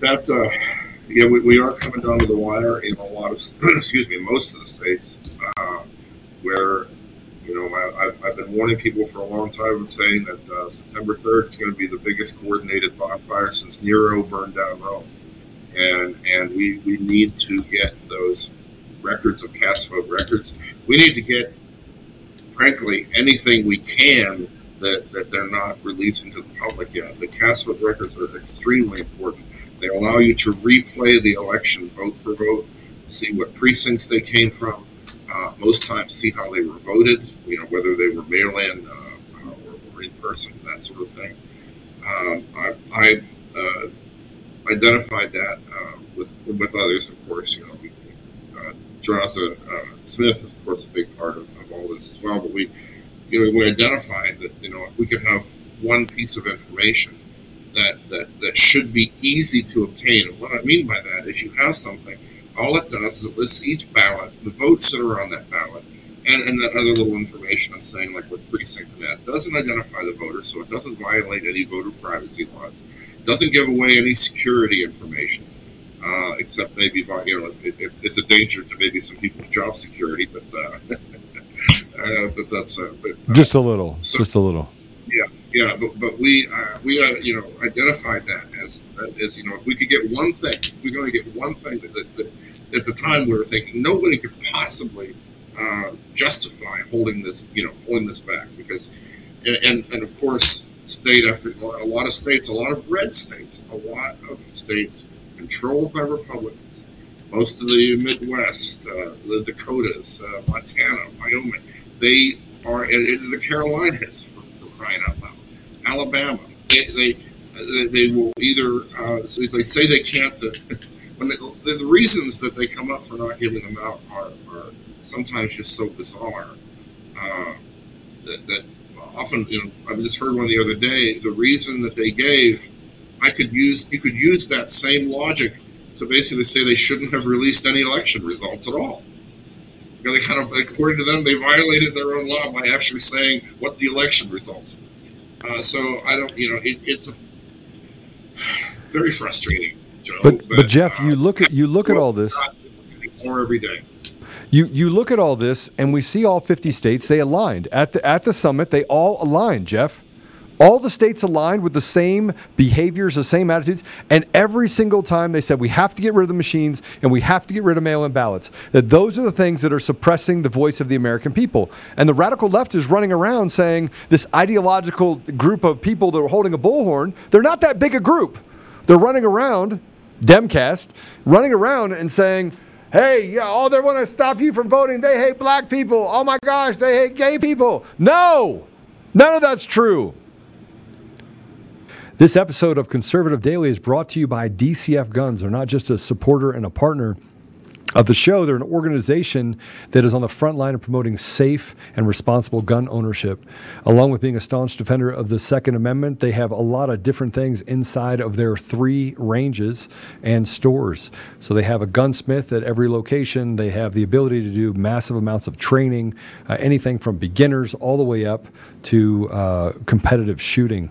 that uh, yeah, we, we are coming down to the wire in a lot of excuse me, most of the states uh, where you know I, have I've been warning people for a long time and saying that uh, September third is going to be the biggest coordinated bonfire since Nero burned down Rome, and and we we need to get those records of cast vote records. We need to get, frankly, anything we can that, that they're not releasing to the public yet. The cast vote records are extremely important they allow you to replay the election vote for vote, see what precincts they came from. Uh, most times, see how they were voted. You know whether they were mail-in uh, or, or, in person, that sort of thing. Um, I, I uh, identified that uh, with with others, of course. You know, we, uh, uh, Smith is of course a big part of, of all this as well. But we, you know, we identified that you know if we could have one piece of information that, that, that should be easy to obtain. And what I mean by that is you have something, all it does is it lists each ballot, the votes that are on that ballot, and, and that other little information I'm saying, like what precinct and that. doesn't identify the voter, so it doesn't violate any voter privacy laws, doesn't give away any security information. Uh, except maybe you know it, it's it's a danger to maybe some people's job security, but uh, uh, but that's uh, but, uh, Just a little. so- just a little. Yeah, but, but we uh, we uh, you know identified that as as you know if we could get one thing, if we're going to get one thing that, that, that at the time we were thinking nobody could possibly uh, justify holding this you know holding this back because and and, and of course state after a lot of states, a lot of red states, a lot of states controlled by Republicans. Most of the Midwest, uh, the Dakotas, uh, Montana, Wyoming, they are in the Carolinas for, for crying out loud. Alabama, they they, they, will either uh, they say they can't. Uh, when they, the, the reasons that they come up for not giving them out are, are sometimes just so bizarre uh, that, that often you know I just heard one the other day. The reason that they gave, I could use you could use that same logic to basically say they shouldn't have released any election results at all. You know, they kind of, according to them, they violated their own law by actually saying what the election results. were. Uh, so I don't, you know, it, it's a very frustrating, Joe. But but that, Jeff, uh, you look at you look at all this. more every day. You you look at all this, and we see all 50 states. They aligned at the at the summit. They all aligned, Jeff. All the states aligned with the same behaviors, the same attitudes, and every single time they said we have to get rid of the machines and we have to get rid of mail-in ballots. That those are the things that are suppressing the voice of the American people. And the radical left is running around saying this ideological group of people that are holding a bullhorn. They're not that big a group. They're running around, Demcast, running around and saying, hey, yeah, oh, they want to stop you from voting. They hate black people. Oh my gosh, they hate gay people. No, none of that's true. This episode of Conservative Daily is brought to you by DCF Guns. They're not just a supporter and a partner of the show, they're an organization that is on the front line of promoting safe and responsible gun ownership. Along with being a staunch defender of the Second Amendment, they have a lot of different things inside of their three ranges and stores. So they have a gunsmith at every location, they have the ability to do massive amounts of training, uh, anything from beginners all the way up to uh, competitive shooting.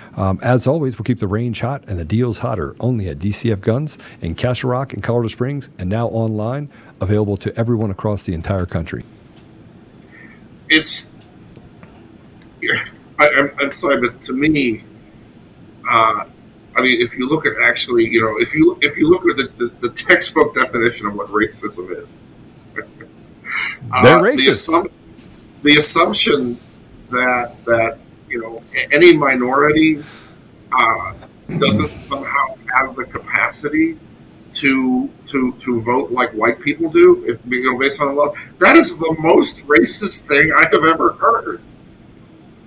Um, as always, we'll keep the range hot and the deals hotter only at DCF Guns in Castle Rock and Colorado Springs and now online, available to everyone across the entire country. it's I, I'm, I'm sorry, but to me, uh, I mean, if you look at actually, you know, if you if you look at the, the, the textbook definition of what racism is, uh, They're The, racist. the assumption that that you know any minority uh, doesn't somehow have the capacity to to to vote like white people do, if, you know, based on law. That is the most racist thing I have ever heard.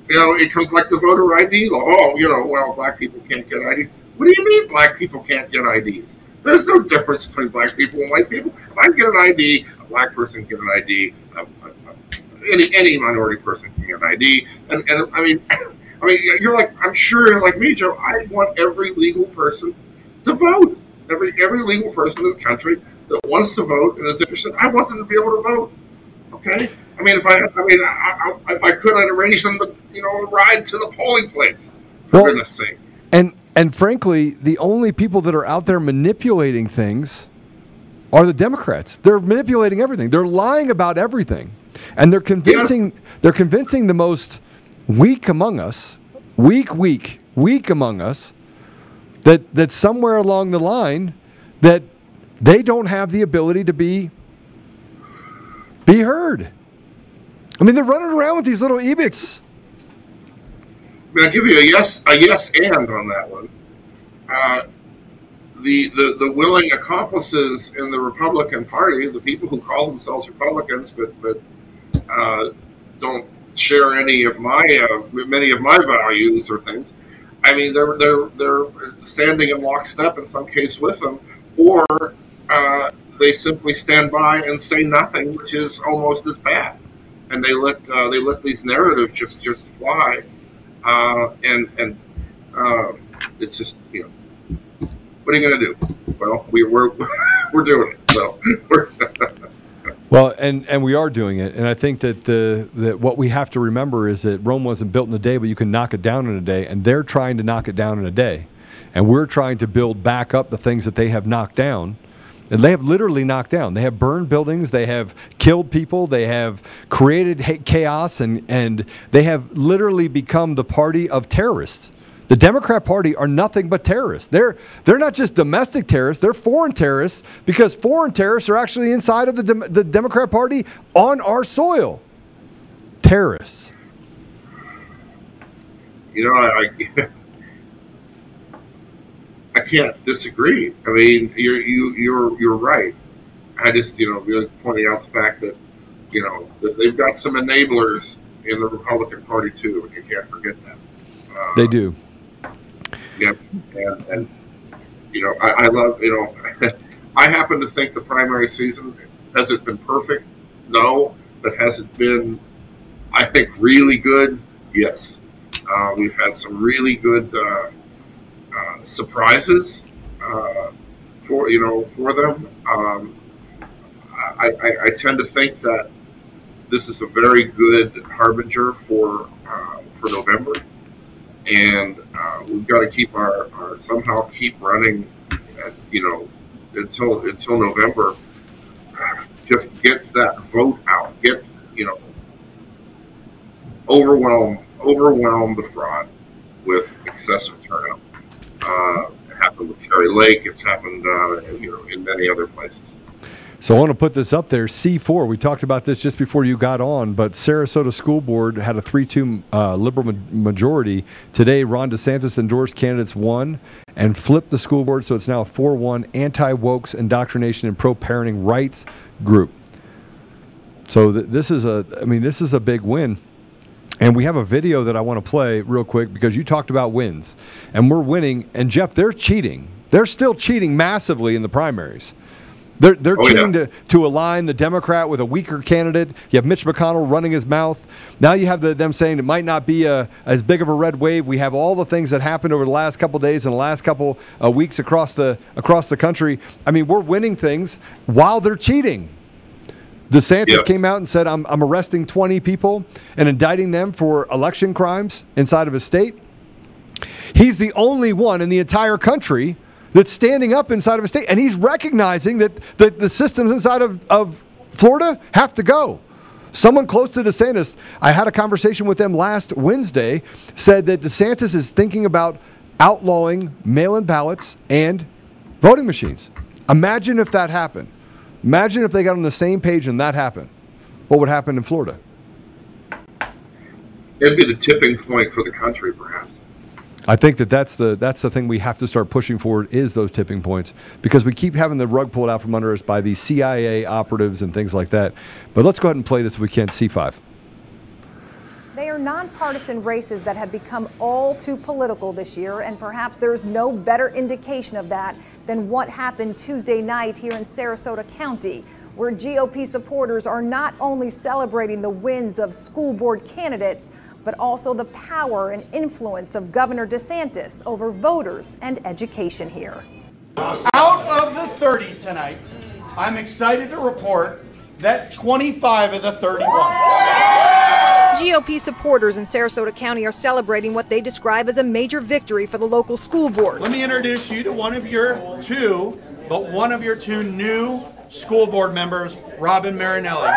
You know, it comes like the voter ID law. Oh, you know, well, black people can't get IDs. What do you mean black people can't get IDs? There's no difference between black people and white people. If I get an ID, a black person get an ID. A- any any minority person can get an ID. And, and I mean, I mean, you're like, I'm sure you're like me, Joe. I want every legal person to vote. Every every legal person in this country that wants to vote and is interested, I want them to be able to vote. Okay. I mean, if I, I mean, I, I, if I could, I'd arrange them to, you know, ride to the polling place. For Well- goodness sake. And and frankly, the only people that are out there manipulating things are the Democrats. They're manipulating everything. They're lying about everything. And they're convincing they're convincing the most weak among us, weak, weak, weak among us, that that somewhere along the line that They don't have the ability to be be heard. I mean, they're running around with these little ebits. I'm going to give you a yes, a yes, and on that one. Uh, the, the the willing accomplices in the Republican Party, the people who call themselves Republicans, but but uh, don't share any of my uh, many of my values or things. I mean, they're they're they're standing in lockstep in some case with them, or uh, they simply stand by and say nothing, which is almost as bad. And they let uh, they let these narratives just just fly, uh, and and uh, it's just you know, what are you going to do? Well, we we're we're doing it, so we're. Well, and, and we are doing it, and I think that the that what we have to remember is that Rome wasn't built in a day, but you can knock it down in a day, and they're trying to knock it down in a day, and we're trying to build back up the things that they have knocked down, and they have literally knocked down. They have burned buildings, they have killed people, they have created chaos, and and they have literally become the party of terrorists. The Democrat Party are nothing but terrorists. They're they're not just domestic terrorists; they're foreign terrorists because foreign terrorists are actually inside of the Dem- the Democrat Party on our soil. Terrorists. you know, I, I I can't disagree. I mean, you're you you're you're right. I just you know really pointing out the fact that you know that they've got some enablers in the Republican Party too, and you can't forget that. Uh, They do. Yep, and, and you know I, I love you know I happen to think the primary season has it been perfect? No, but has it been I think really good? Yes. Uh, we've had some really good uh, uh, surprises uh, for you know for them. Um, I, I, I tend to think that this is a very good harbinger for uh, for November, and uh, we've got to keep our, our somehow keep running, at, you know, until until November. Just get that vote out. Get you know, overwhelm overwhelm the fraud with excessive turnout. Uh, it happened with Kari Lake. It's happened, uh, you know, in many other places. So I want to put this up there. C4. We talked about this just before you got on, but Sarasota School Board had a 3-2 uh, liberal ma- majority today. Ron DeSantis endorsed candidates one and flipped the school board, so it's now a 4-1 anti-wokes indoctrination and pro-parenting rights group. So th- this is a. I mean, this is a big win. And we have a video that I want to play real quick because you talked about wins. And we're winning. And Jeff, they're cheating. They're still cheating massively in the primaries. They're, they're Oh, yeah. to, to align the Democrat with a weaker candidate. You have Mitch McConnell running his mouth. Now you have the, them saying it might not be a, as big of a red wave. We have all the things that happened over the last couple days and the last couple uh, weeks across the across the country. I mean, we're winning things while they're cheating. DeSantis Yes. came out and said, I'm, I'm arresting 20 people and indicting them for election crimes inside of his state. He's the only one in the entire country that's standing up inside of a state, and he's recognizing that, that the systems inside of, of Florida have to go. Someone close to DeSantis, I had a conversation with them last Wednesday, said that DeSantis is thinking about outlawing mail in ballots and voting machines. Imagine if that happened. Imagine if they got on the same page and that happened. What would happen in Florida? It'd be the tipping point for the country, perhaps. I think that that's the that's the thing we have to start pushing forward is those tipping points because we keep having the rug pulled out from under us by the CIA operatives and things like that. But let's go ahead and play this if we can't C5. They are nonpartisan races that have become all too political this year, and perhaps there's no better indication of that than what happened Tuesday night here in Sarasota County, where GOP supporters are not only celebrating the wins of school board candidates, but also the power and influence of Governor DeSantis over voters and education here. Out of the 30 tonight, I'm excited to report that 25 of the 31. GOP supporters in Sarasota County are celebrating what they describe as a major victory for the local school board. Let me introduce you to one of your two, but one of your two new school board members, Robyn Marinelli.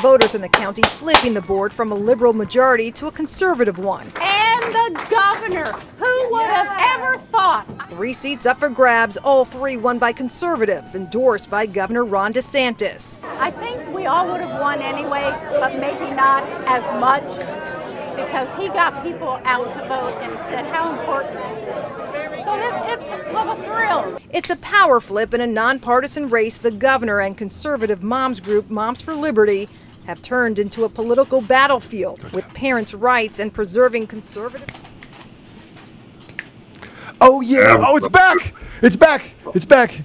Voters in the county flipping the board from a liberal majority to a conservative one. And and the governor. Who would have ever thought? Three seats up for grabs, all three won by conservatives, endorsed by Governor Ron DeSantis. I think we all would have won anyway, but maybe not as much because he got people out to vote and said how important this is. So this it's, was a thrill. It's a power flip in a nonpartisan race the governor and conservative moms group Moms for Liberty have turned into a political battlefield with parents' rights and preserving conservative. Oh yeah! Oh, it's back! It's back! It's back!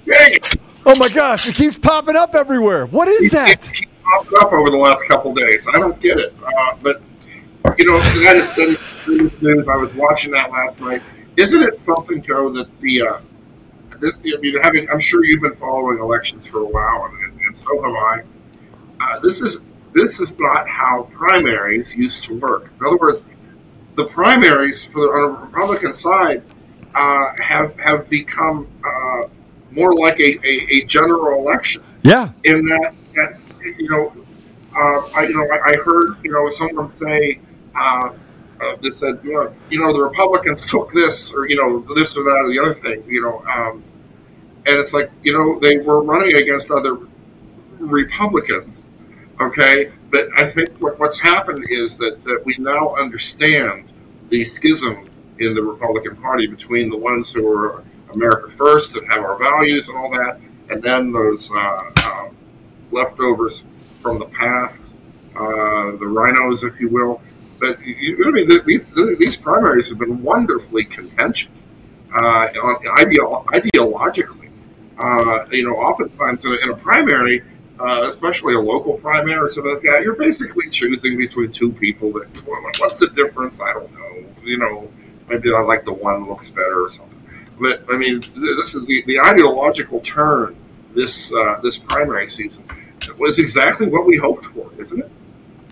Oh my gosh! It keeps popping up everywhere. What is that? It keeps up over the last couple days. I don't get it, uh, but you know that is that is news. I was watching that last night. Isn't it something, Joe, that the uh, this I mean, having I'm sure you've been following elections for a while, and, and so have I. Uh, this is this is not how primaries used to work. In other words, the primaries for the, on the Republican side uh, have have become uh, more like a, a, a, general election. Yeah. In that, that you know, uh, I you know I, I, heard you know someone say uh, uh, they said you know you know the Republicans took this or you know this or that or the other thing you know, um, and it's like you know they were running against other Republicans. Okay, but I think what, what's happened is that, that we now understand the schism in the Republican Party between the ones who are America first and have our values and all that, and then those uh, uh, leftovers from the past, uh, the rhinos, if you will. But you, I mean, these these primaries have been wonderfully contentious, uh, ideolo- ideologically. Uh, you know, oftentimes in a, in a primary, uh, especially a local primary or something like that, you're basically choosing between two people. That what's the difference? I don't know. You know, maybe I like the one looks better or something. But I mean, this is the, the ideological turn this uh, this primary season was exactly what we hoped for, isn't it?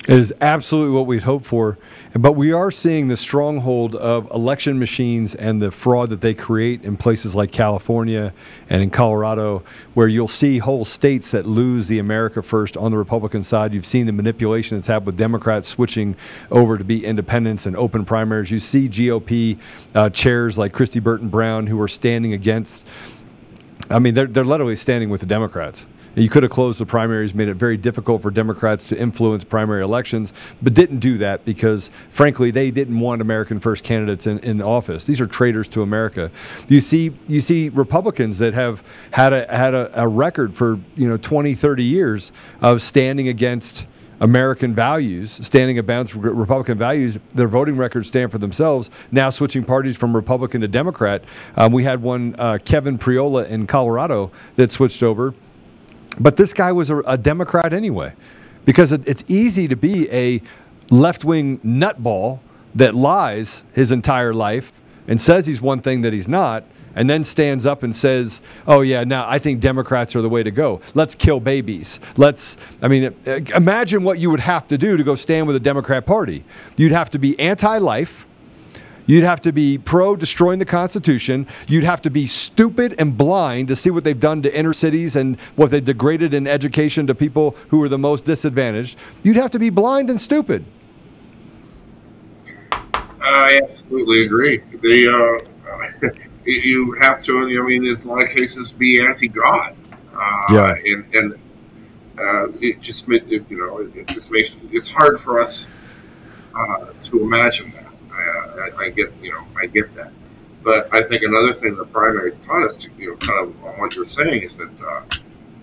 It is absolutely what we'd hoped for. But we are seeing the stronghold of election machines and the fraud that they create in places like California and in Colorado, where you'll see whole states that lose the America First on the Republican side. You've seen the manipulation that's happened with Democrats switching over to be independents and open primaries. You see GOP uh, chairs like Kristi Burton Brown who are standing against. I mean, they're, they're literally standing with the Democrats. You could have closed the primaries, made it very difficult for Democrats to influence primary elections, but didn't do that because, frankly, they didn't want American first candidates in, in office. These are traitors to America. You see, you see Republicans that have had a had a, a record for you know 20, 30 years of standing against. American values, standing against Republican values, their voting records stand for themselves. Now switching parties from Republican to Democrat. Um, we had one, uh, Kevin Priola in Colorado, that switched over but this guy was a, a Democrat anyway, because it, it's easy to be a left wing nutball that lies his entire life and says he's one thing that he's not, and then stands up and says, "Oh yeah, now I think Democrats are the way to go. Let's kill babies. Let's." I mean, imagine what you would have to do to go stand with the Democrat Party. You'd have to be anti-life. You'd have to be pro destroying the Constitution. You'd have to be stupid and blind to see what they've done to inner cities and what they've degraded in education to people who are the most disadvantaged. You'd have to be blind and stupid. I absolutely agree. The, uh, you have to, I mean, in a lot of cases, be anti God. Uh, yeah. And, and uh, it just, you know, it, just makes it's hard for us uh, to imagine that. I, I, get, you know, I get that. But I think another thing the primaries taught us, to, you know, kind of on what you're saying, is that, uh,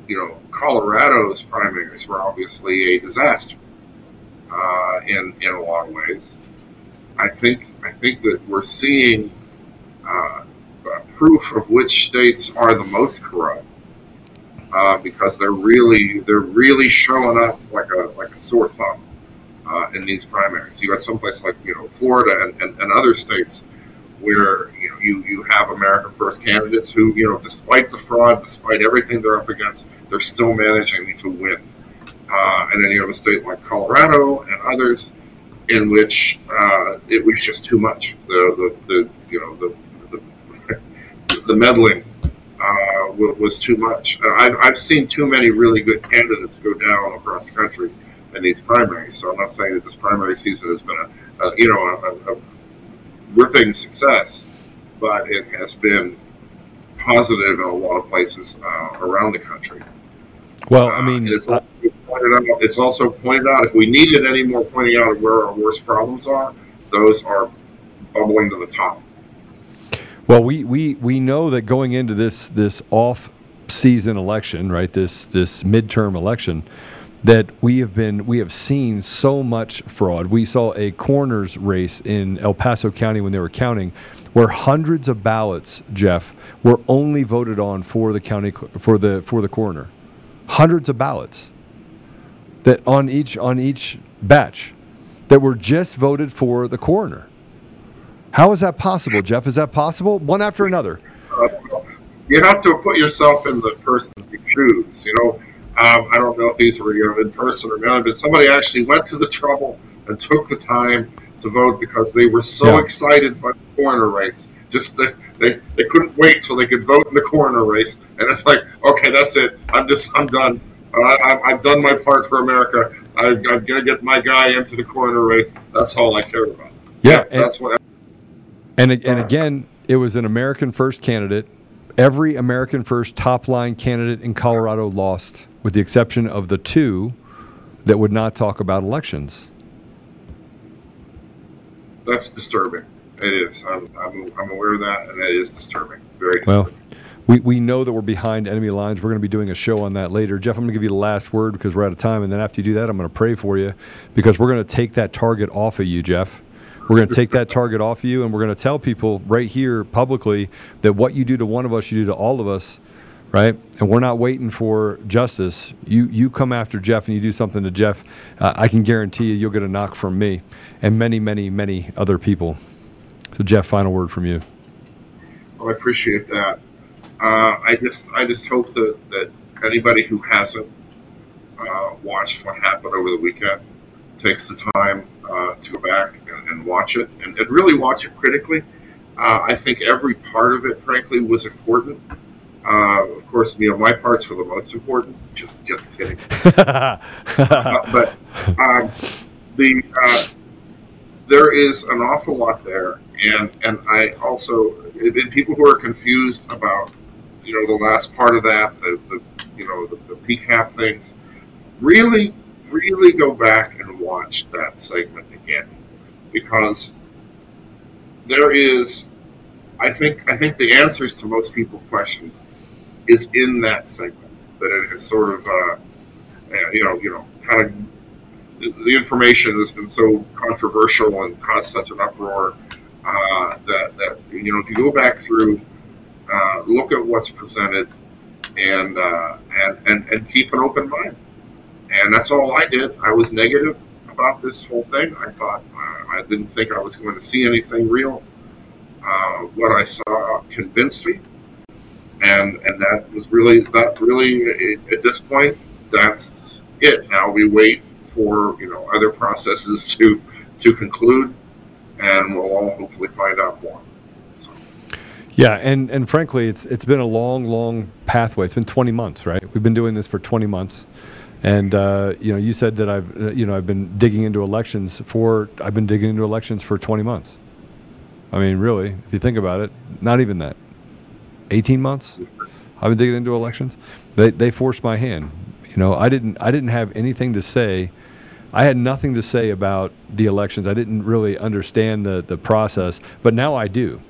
you know, Colorado's primaries were obviously a disaster uh, in in a lot of ways. I think I think that we're seeing uh, proof of which states are the most corrupt uh, because they're really they're really showing up like a like a sore thumb uh, in these primaries. You got some places like you know Florida and, and, and, other states where you know you, you have America First candidates who you know despite the fraud, despite everything they're up against, they're still managing to win. Uh, and then you have a state like Colorado and others in which uh, it was just too much. The, the, the you know the the, the meddling uh, was too much. I've, I've seen too many really good candidates go down across the country in these primaries. So I'm not saying that this primary season has been a, a you know a, a, ripping success, but it has been positive in a lot of places uh, around the country. Well, I mean, it's, also pointed out, it's also pointed out if we needed any more pointing out of where our worst problems are, those are bubbling to the top. Well, we, we, we know that going into this this off season election, right? This this midterm election, that we have been we have seen so much fraud. We saw a coroner's race in El Paso County when they were counting, where hundreds of ballots, Jeff, were only voted on for the county for the for the coroner. Hundreds of ballots that on each on each batch that were just voted for the coroner. How is that possible, Jeff? Is that possible? One after another. Uh, you have to put yourself in the person's shoes. You know, um, I don't know if these were you know, in person or not, but somebody actually went to the trouble and took the time to vote because they were so Yeah. excited by the coroner race. Just that they, they couldn't wait till they could vote in the coroner race, and it's like, okay, that's it. I'm just I'm done. Uh, I, I've done my part for America. I, I'm gonna get my guy into the coroner race. That's all I care about. Yeah, and- that's what. I, and and again, it was an American first candidate. Every American first top line candidate in Colorado lost, with the exception of the two that would not talk about elections. That's disturbing. It is. I'm, I'm, I'm aware of that, and it is disturbing. Very disturbing. Well, we, we know that we're behind enemy lines. We're going to be doing a show on that later. Jeff, I'm going to give you the last word because we're out of time. And then after you do that, I'm going to pray for you because we're going to take that target off of you, Jeff. We're going to take that target off of you and we're going to tell people right here publicly that what you do to one of us, you do to all of us, right? And we're not waiting for justice. You, you come after Jeff and you do something to Jeff, uh, I can guarantee you you'll get a knock from me and many, many, many other people. So, Jeff, final word from you. Well, I appreciate that. Uh, I just I just hope that, that anybody who hasn't uh, watched what happened over the weekend takes the time uh, to go back and, and watch it and, and really watch it critically. Uh, I think every part of it, frankly, was important. Uh, of course, you know my parts were the most important. Just just kidding. Uh, but um, the uh, there is an awful lot there, and and I also and people who are confused about you know the last part of that, the, the you know the, the PCAP things, really really go back and watch that segment again because there is I think I think the answers to most people's questions is in that segment that it has sort of uh, you know you know kind of the information that's been so controversial and caused such an uproar uh, that, that you know if you go back through, uh, look at what's presented, and, uh, and and and keep an open mind. And that's all I did. I was negative about this whole thing. I thought uh, I didn't think I was going to see anything real. Uh, what I saw convinced me, and and that was really that really at this point that's it. Now we wait for you know other processes to to conclude, and we'll all hopefully find out more. Yeah, and, and frankly, it's it's been a long, long pathway. It's been 20 months, right? We've been doing this for 20 months, and uh, you know, you said that I've uh, you know I've been digging into elections for I've been digging into elections for 20 months. I mean, really, if you think about it, not even that. 18 months. I've been digging into elections. They they forced my hand. You know, I didn't I didn't have anything to say. I had nothing to say about the elections. I didn't really understand the the process, but now I do.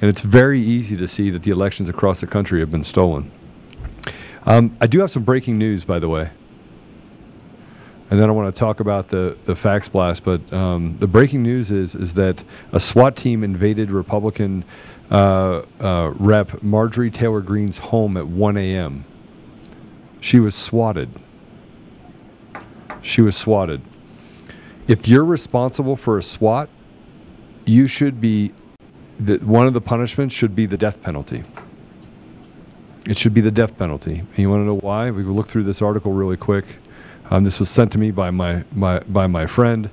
And it's very easy to see that the elections across the country have been stolen. Um, I do have some breaking news, by the way. And then I want to talk about the, the fax blast. But um, the breaking news is, is that a SWAT team invaded Republican uh, uh, Rep Marjorie Taylor Greene's home at 1 a.m. She was swatted. She was swatted. If you're responsible for a SWAT, you should be the, one of the punishments should be the death penalty. It should be the death penalty. And you want to know why? We look through this article really quick. Um, this was sent to me by my, my by my friend,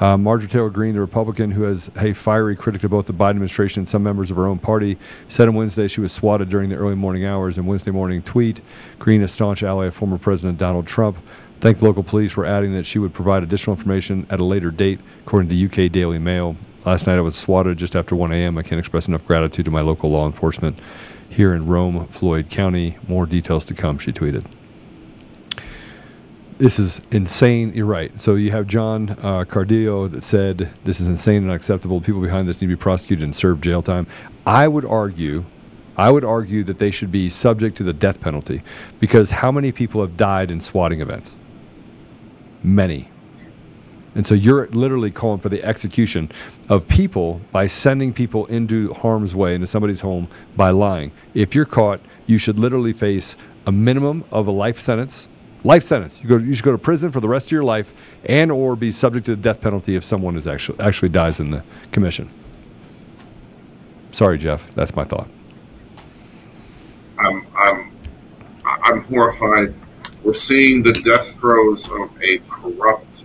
uh, Marjorie Taylor Greene, the Republican who has a fiery critic of both the Biden administration and some members of her own party, said on Wednesday she was swatted during the early morning hours. In Wednesday morning tweet, Greene, a staunch ally of former President Donald Trump, thanked local police for adding that she would provide additional information at a later date, according to the UK Daily Mail. Last night I was swatted just after 1 a.m. I can't express enough gratitude to my local law enforcement here in Rome, Floyd County. More details to come, she tweeted. This is insane. You're right. So you have John uh, Cardillo that said this is insane and unacceptable. People behind this need to be prosecuted and serve jail time. I would argue, I would argue that they should be subject to the death penalty because how many people have died in swatting events? Many. And so you're literally calling for the execution of people by sending people into harm's way into somebody's home by lying. If you're caught, you should literally face a minimum of a life sentence. Life sentence. You go. You should go to prison for the rest of your life, and or be subject to the death penalty if someone is actually actually dies in the commission. Sorry, Jeff. That's my thought. I'm, I'm, I'm horrified. We're seeing the death throes of a corrupt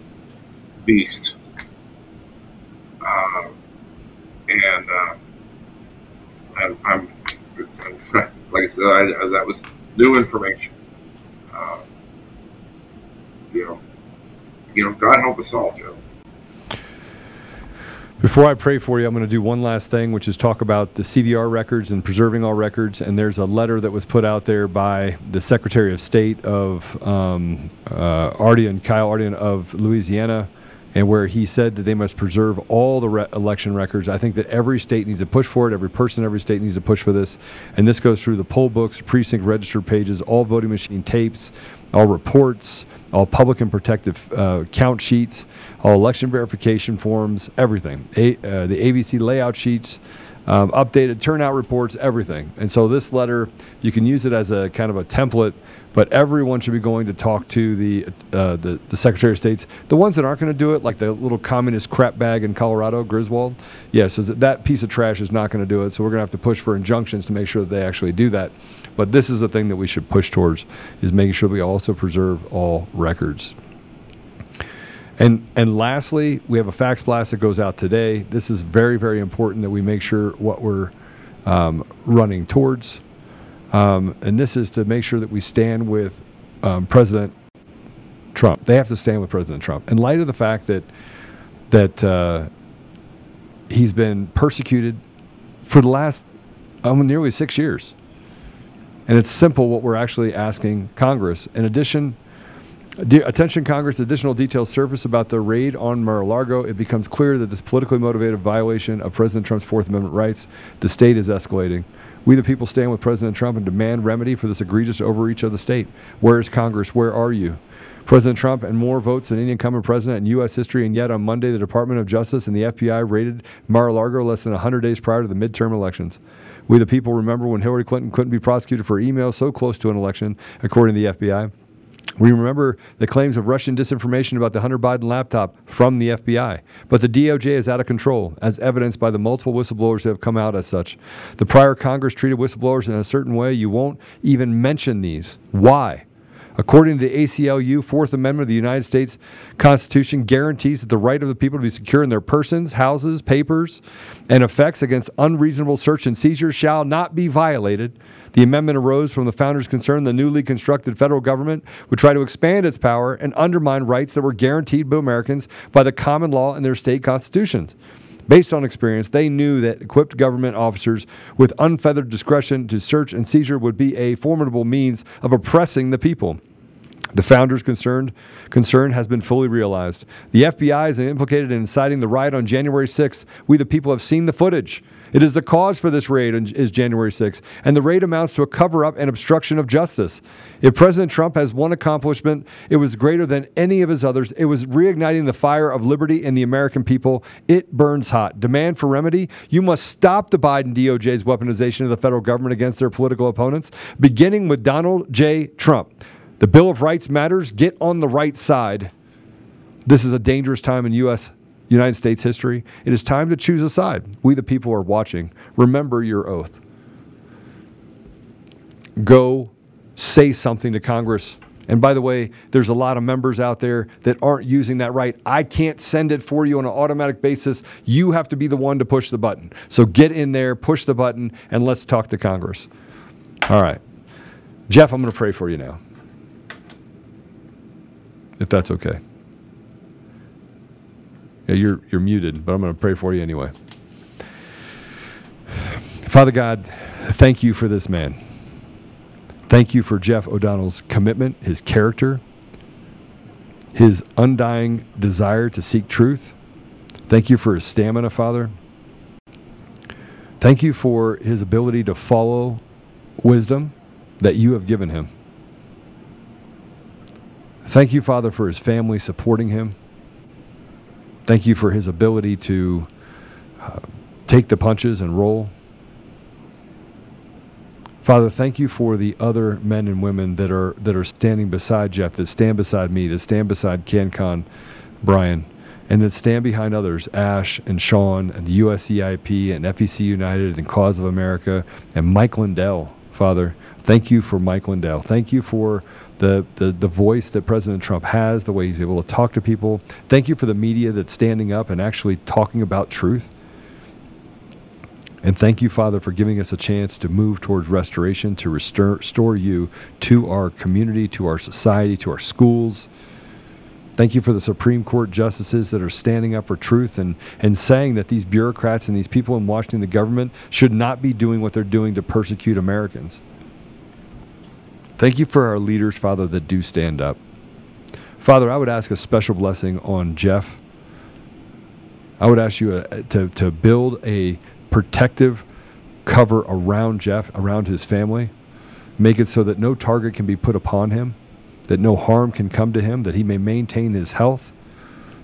beast. Uh, and uh, I'm, I'm, like I said, I, that was new information. Uh, you know, you know, God help us all, Joe. Before I pray for you, I'm going to do one last thing, which is talk about the CVR records and preserving all records. And there's a letter that was put out there by the Secretary of State of um, uh, Ardoin, Kyle Ardoin of Louisiana, and where he said that they must preserve all the re- election records. I think that every state needs to push for it. Every person, in every state needs to push for this. And this goes through the poll books, precinct register pages, all voting machine tapes, all reports, all public and protective uh, count sheets, all election verification forms, everything. A, uh, the ABC layout sheets, um, updated turnout reports, everything. And so this letter, you can use it as a kind of a template, but everyone should be going to talk to the uh, the, the Secretary of States. The ones that aren't going to do it, like the little communist crap bag in Colorado, Griswold, yes, yeah, so that piece of trash is not going to do it. So we're going to have to push for injunctions to make sure that they actually do that. But this is the thing that we should push towards is making sure we also preserve all records. And and lastly, we have a fax blast that goes out today. This is very very important that we make sure what we're um, running towards, um, and this is to make sure that we stand with um, President Trump. They have to stand with President Trump in light of the fact that that uh, he's been persecuted for the last um, nearly six years. And it's simple what we're actually asking Congress. In addition, attention Congress, additional details surface about the raid on Mar-a-Lago. It becomes clear that this politically motivated violation of President Trump's Fourth Amendment rights, the state is escalating. We, the people, stand with President Trump and demand remedy for this egregious overreach of the state. Where is Congress? Where are you? President Trump and more votes than any incumbent president in U.S. history, and yet on Monday, the Department of Justice and the FBI raided Mar a Lago less than 100 days prior to the midterm elections. We, the people, remember when Hillary Clinton couldn't be prosecuted for emails so close to an election, according to the FBI. We remember the claims of Russian disinformation about the Hunter Biden laptop from the FBI. But the DOJ is out of control, as evidenced by the multiple whistleblowers who have come out as such. The prior Congress treated whistleblowers in a certain way. You won't even mention these. Why? According to the ACLU, Fourth Amendment of the United States Constitution guarantees that the right of the people to be secure in their persons, houses, papers, and effects against unreasonable search and seizure shall not be violated. The amendment arose from the founders' concern the newly constructed federal government would try to expand its power and undermine rights that were guaranteed to Americans by the common law and their state constitutions. Based on experience, they knew that equipped government officers with unfeathered discretion to search and seizure would be a formidable means of oppressing the people. The founders' concerned concern has been fully realized. The FBI is implicated in inciting the riot on January 6th. We, the people, have seen the footage. It is the cause for this raid is January 6th, and the raid amounts to a cover up and obstruction of justice. If President Trump has one accomplishment, it was greater than any of his others. It was reigniting the fire of liberty in the American people. It burns hot. Demand for remedy you must stop the Biden DOJ's weaponization of the federal government against their political opponents, beginning with Donald J. Trump. The Bill of Rights matters. Get on the right side. This is a dangerous time in U.S. United States history. It is time to choose a side. We, the people, are watching. Remember your oath. Go say something to Congress. And by the way, there's a lot of members out there that aren't using that right. I can't send it for you on an automatic basis. You have to be the one to push the button. So get in there, push the button, and let's talk to Congress. All right. Jeff, I'm going to pray for you now. If that's okay. Yeah, you're you're muted, but I'm going to pray for you anyway. Father God, thank you for this man. Thank you for Jeff O'Donnell's commitment, his character, his undying desire to seek truth. Thank you for his stamina, Father. Thank you for his ability to follow wisdom that you have given him. Thank you, Father, for his family supporting him. Thank you for his ability to uh, take the punches and roll. Father, thank you for the other men and women that are that are standing beside Jeff, that stand beside me, that stand beside CannCon, Brian, and that stand behind others, Ash and Sean and the USEIP and FEC United and Cause of America and Mike Lindell, Father. Thank you for Mike Lindell. Thank you for the, the, the voice that President Trump has, the way he's able to talk to people. Thank you for the media that's standing up and actually talking about truth. And thank you, Father, for giving us a chance to move towards restoration, to restore, restore you to our community, to our society, to our schools. Thank you for the Supreme Court justices that are standing up for truth and, and saying that these bureaucrats and these people in Washington, the government, should not be doing what they're doing to persecute Americans. Thank you for our leaders, Father, that do stand up. Father, I would ask a special blessing on Jeff. I would ask you uh, to, to build a protective cover around Jeff, around his family. Make it so that no target can be put upon him, that no harm can come to him, that he may maintain his health,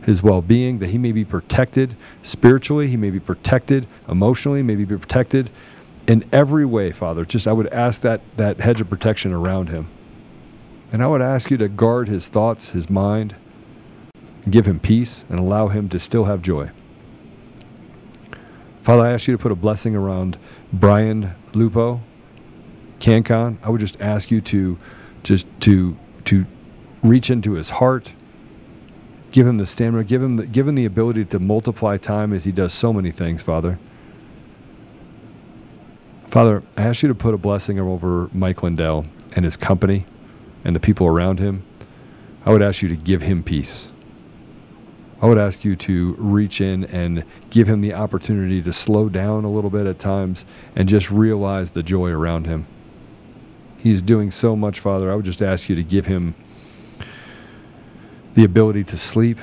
his well being, that he may be protected spiritually, he may be protected emotionally, may be protected in every way, Father. Just I would ask that, that hedge of protection around him. And I would ask you to guard his thoughts, his mind, give him peace, and allow him to still have joy. Father, I ask you to put a blessing around Brian Lupo, CannCon. I would just ask you to just to to reach into his heart, give him the stamina, give him the, give him the ability to multiply time as he does so many things, Father. Father, I ask you to put a blessing over Mike Lindell and his company and the people around him. I would ask you to give him peace. I would ask you to reach in and give him the opportunity to slow down a little bit at times and just realize the joy around him. He's doing so much, Father. I would just ask you to give him the ability to sleep,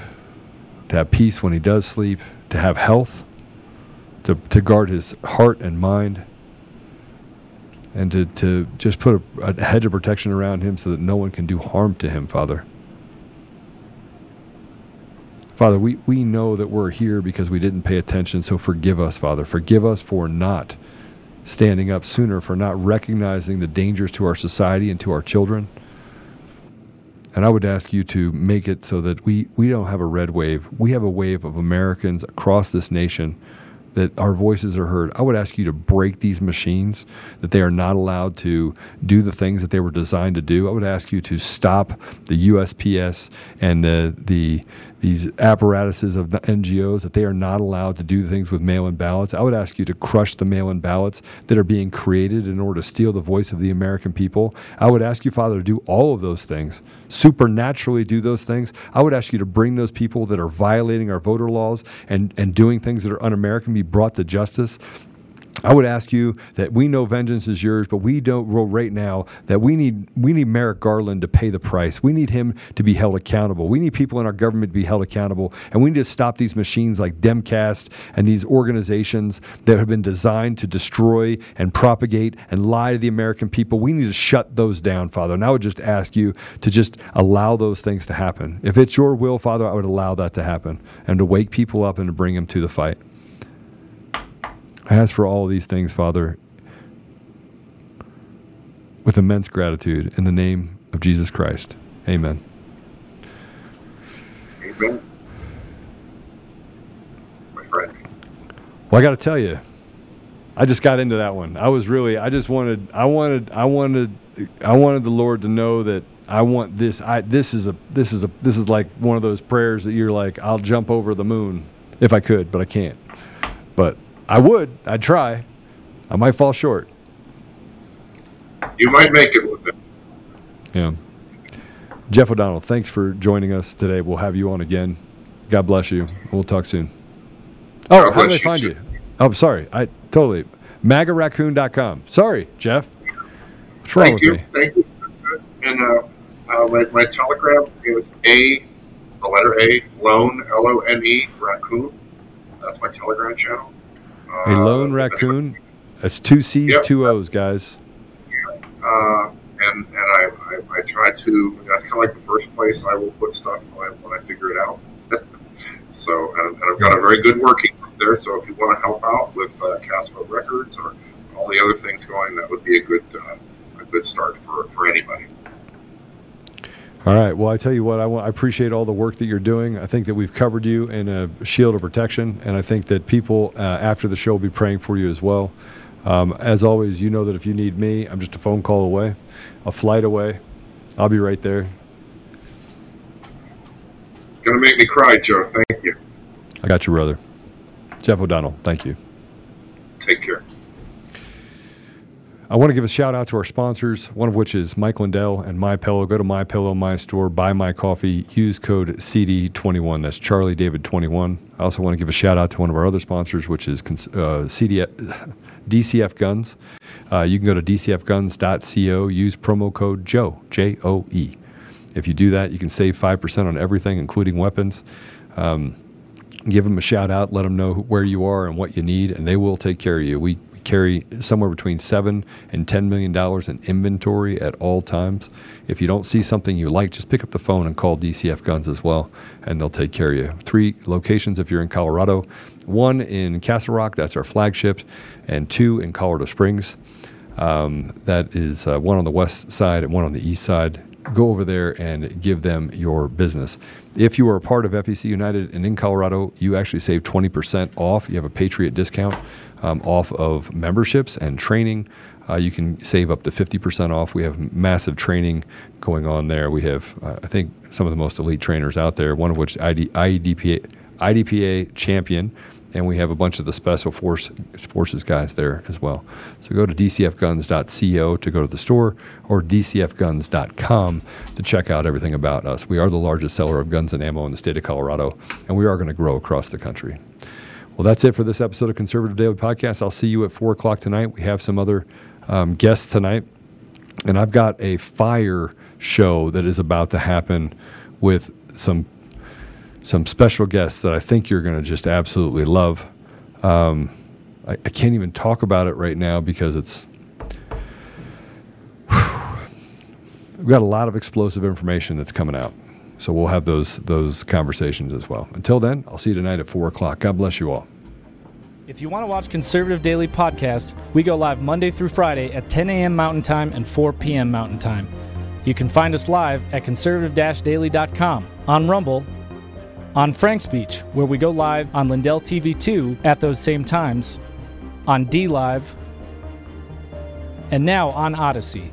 to have peace when he does sleep, to have health, to, to guard his heart and mind, and to, to just put a, a hedge of protection around him so that no one can do harm to him, Father. Father, we, we know that we're here because we didn't pay attention, so forgive us, Father. Forgive us for not standing up sooner, for not recognizing the dangers to our society and to our children. And I would ask you to make it so that we, we don't have a red wave. We have a wave of Americans across this nation that our voices are heard. I would ask you to break these machines, that they are not allowed to do the things that they were designed to do. I would ask you to stop the USPS and the, the these apparatuses of the NGOs that they are not allowed to do things with mail-in ballots. I would ask you to crush the mail-in ballots that are being created in order to steal the voice of the American people. I would ask you, Father, to do all of those things, supernaturally do those things. I would ask you to bring those people that are violating our voter laws and, and doing things that are un-American be brought to justice. I would ask you that we know vengeance is yours, but we don't roll right now that we need we need Merrick Garland to pay the price. We need him to be held accountable. We need people in our government to be held accountable, and we need to stop these machines like Demcast and these organizations that have been designed to destroy and propagate and lie to the American people. We need to shut those down, Father. And I would just ask you to just allow those things to happen. If it's your will, Father, I would allow that to happen and to wake people up and to bring them to the fight. I ask for all of these things, Father, with immense gratitude in the name of Jesus Christ. Amen. Amen. My friend. Well, I got to tell you, I just got into that one. I was really, I just wanted, I wanted, I wanted, I wanted the Lord to know that I want this. I this is a this is a this is like one of those prayers that you're like, I'll jump over the moon if I could, but I can't. But I would. I'd try. I might fall short. You might make it with it. Yeah. Jeff O'Donnell, thanks for joining us today. We'll have you on again. God bless you. We'll talk soon. Oh, how do they you find too. you? Oh, sorry. I totally. MAGARaccoon.com. Sorry, Jeff. What's wrong Thank with you. me? Thank you. That's good. And uh, uh, my, my telegram is A, the letter A, lone, L O N E, raccoon. That's my telegram channel. A lone raccoon. That's two C's, Yep. two O's, guys. Uh, and and I, I, I try to, that's kind of like the first place I will put stuff when I, when I figure it out. so, and, and I've got a very good working group there. So if you want to help out with uh, Records or all the other things going, that would be a good uh, a good start for, for anybody. All right. Well, I tell you what, I, want, I appreciate all the work that you're doing. I think that we've covered you in a shield of protection, and I think that people uh, after the show will be praying for you as well. Um, as always, you know that if you need me, I'm just a phone call away, a flight away. I'll be right there. Gonna make me cry, Joe. Thank you. I got you, brother. Jeff O'Donnell, thank you. Take care. I want to give a shout out to our sponsors, one of which is Mike Lindell and My Pillow. Go to My Pillow, My Store, buy my coffee, use code CD21. That's Charlie David 21. I also want to give a shout out to one of our other sponsors, which is uh, CD, DCF Guns. Uh, you can go to dcfguns.co, use promo code Joe, J O E. If you do that, you can save 5% on everything, including weapons. Um, give them a shout out, let them know where you are and what you need, and they will take care of you. We carry somewhere between seven and ten million dollars in inventory at all times. If you don't see something you like, just pick up the phone and call DCF Guns as well, and they'll take care of you. Three locations if you're in Colorado, one in Castle Rock, that's our flagship, and two in Colorado Springs. Um, that is uh, one on the west side and one on the east side. Go over there and give them your business. If you are a part of FEC United and in Colorado, you actually save 20% off. You have a Patriot discount um, off of memberships and training. Uh, you can save up to 50% off. We have massive training going on there. We have, uh, I think, some of the most elite trainers out there, one of which ID, IDPA, IDPA champion and we have a bunch of the special force forces guys there as well. So go to dcfguns.co to go to the store or dcfguns.com to check out everything about us. We are the largest seller of guns and ammo in the state of Colorado, and we are going to grow across the country. Well, that's it for this episode of Conservative Daily Podcast. I'll see you at four o'clock tonight. We have some other um, guests tonight, and I've got a fire show that is about to happen with some some special guests that I think you're going to just absolutely love. Um, I, I can't even talk about it right now because it's. We've got a lot of explosive information that's coming out, so we'll have those those conversations as well. Until then, I'll see you tonight at four o'clock. God bless you all. If you want to watch Conservative Daily Podcast, we go live Monday through Friday at 10 a.m. Mountain Time and 4 p.m. Mountain Time. You can find us live at conservative-daily.com, on Rumble, on Frank Speech, where we go live on Lindell TV 2 at those same times, on D Live, and now on Odysee.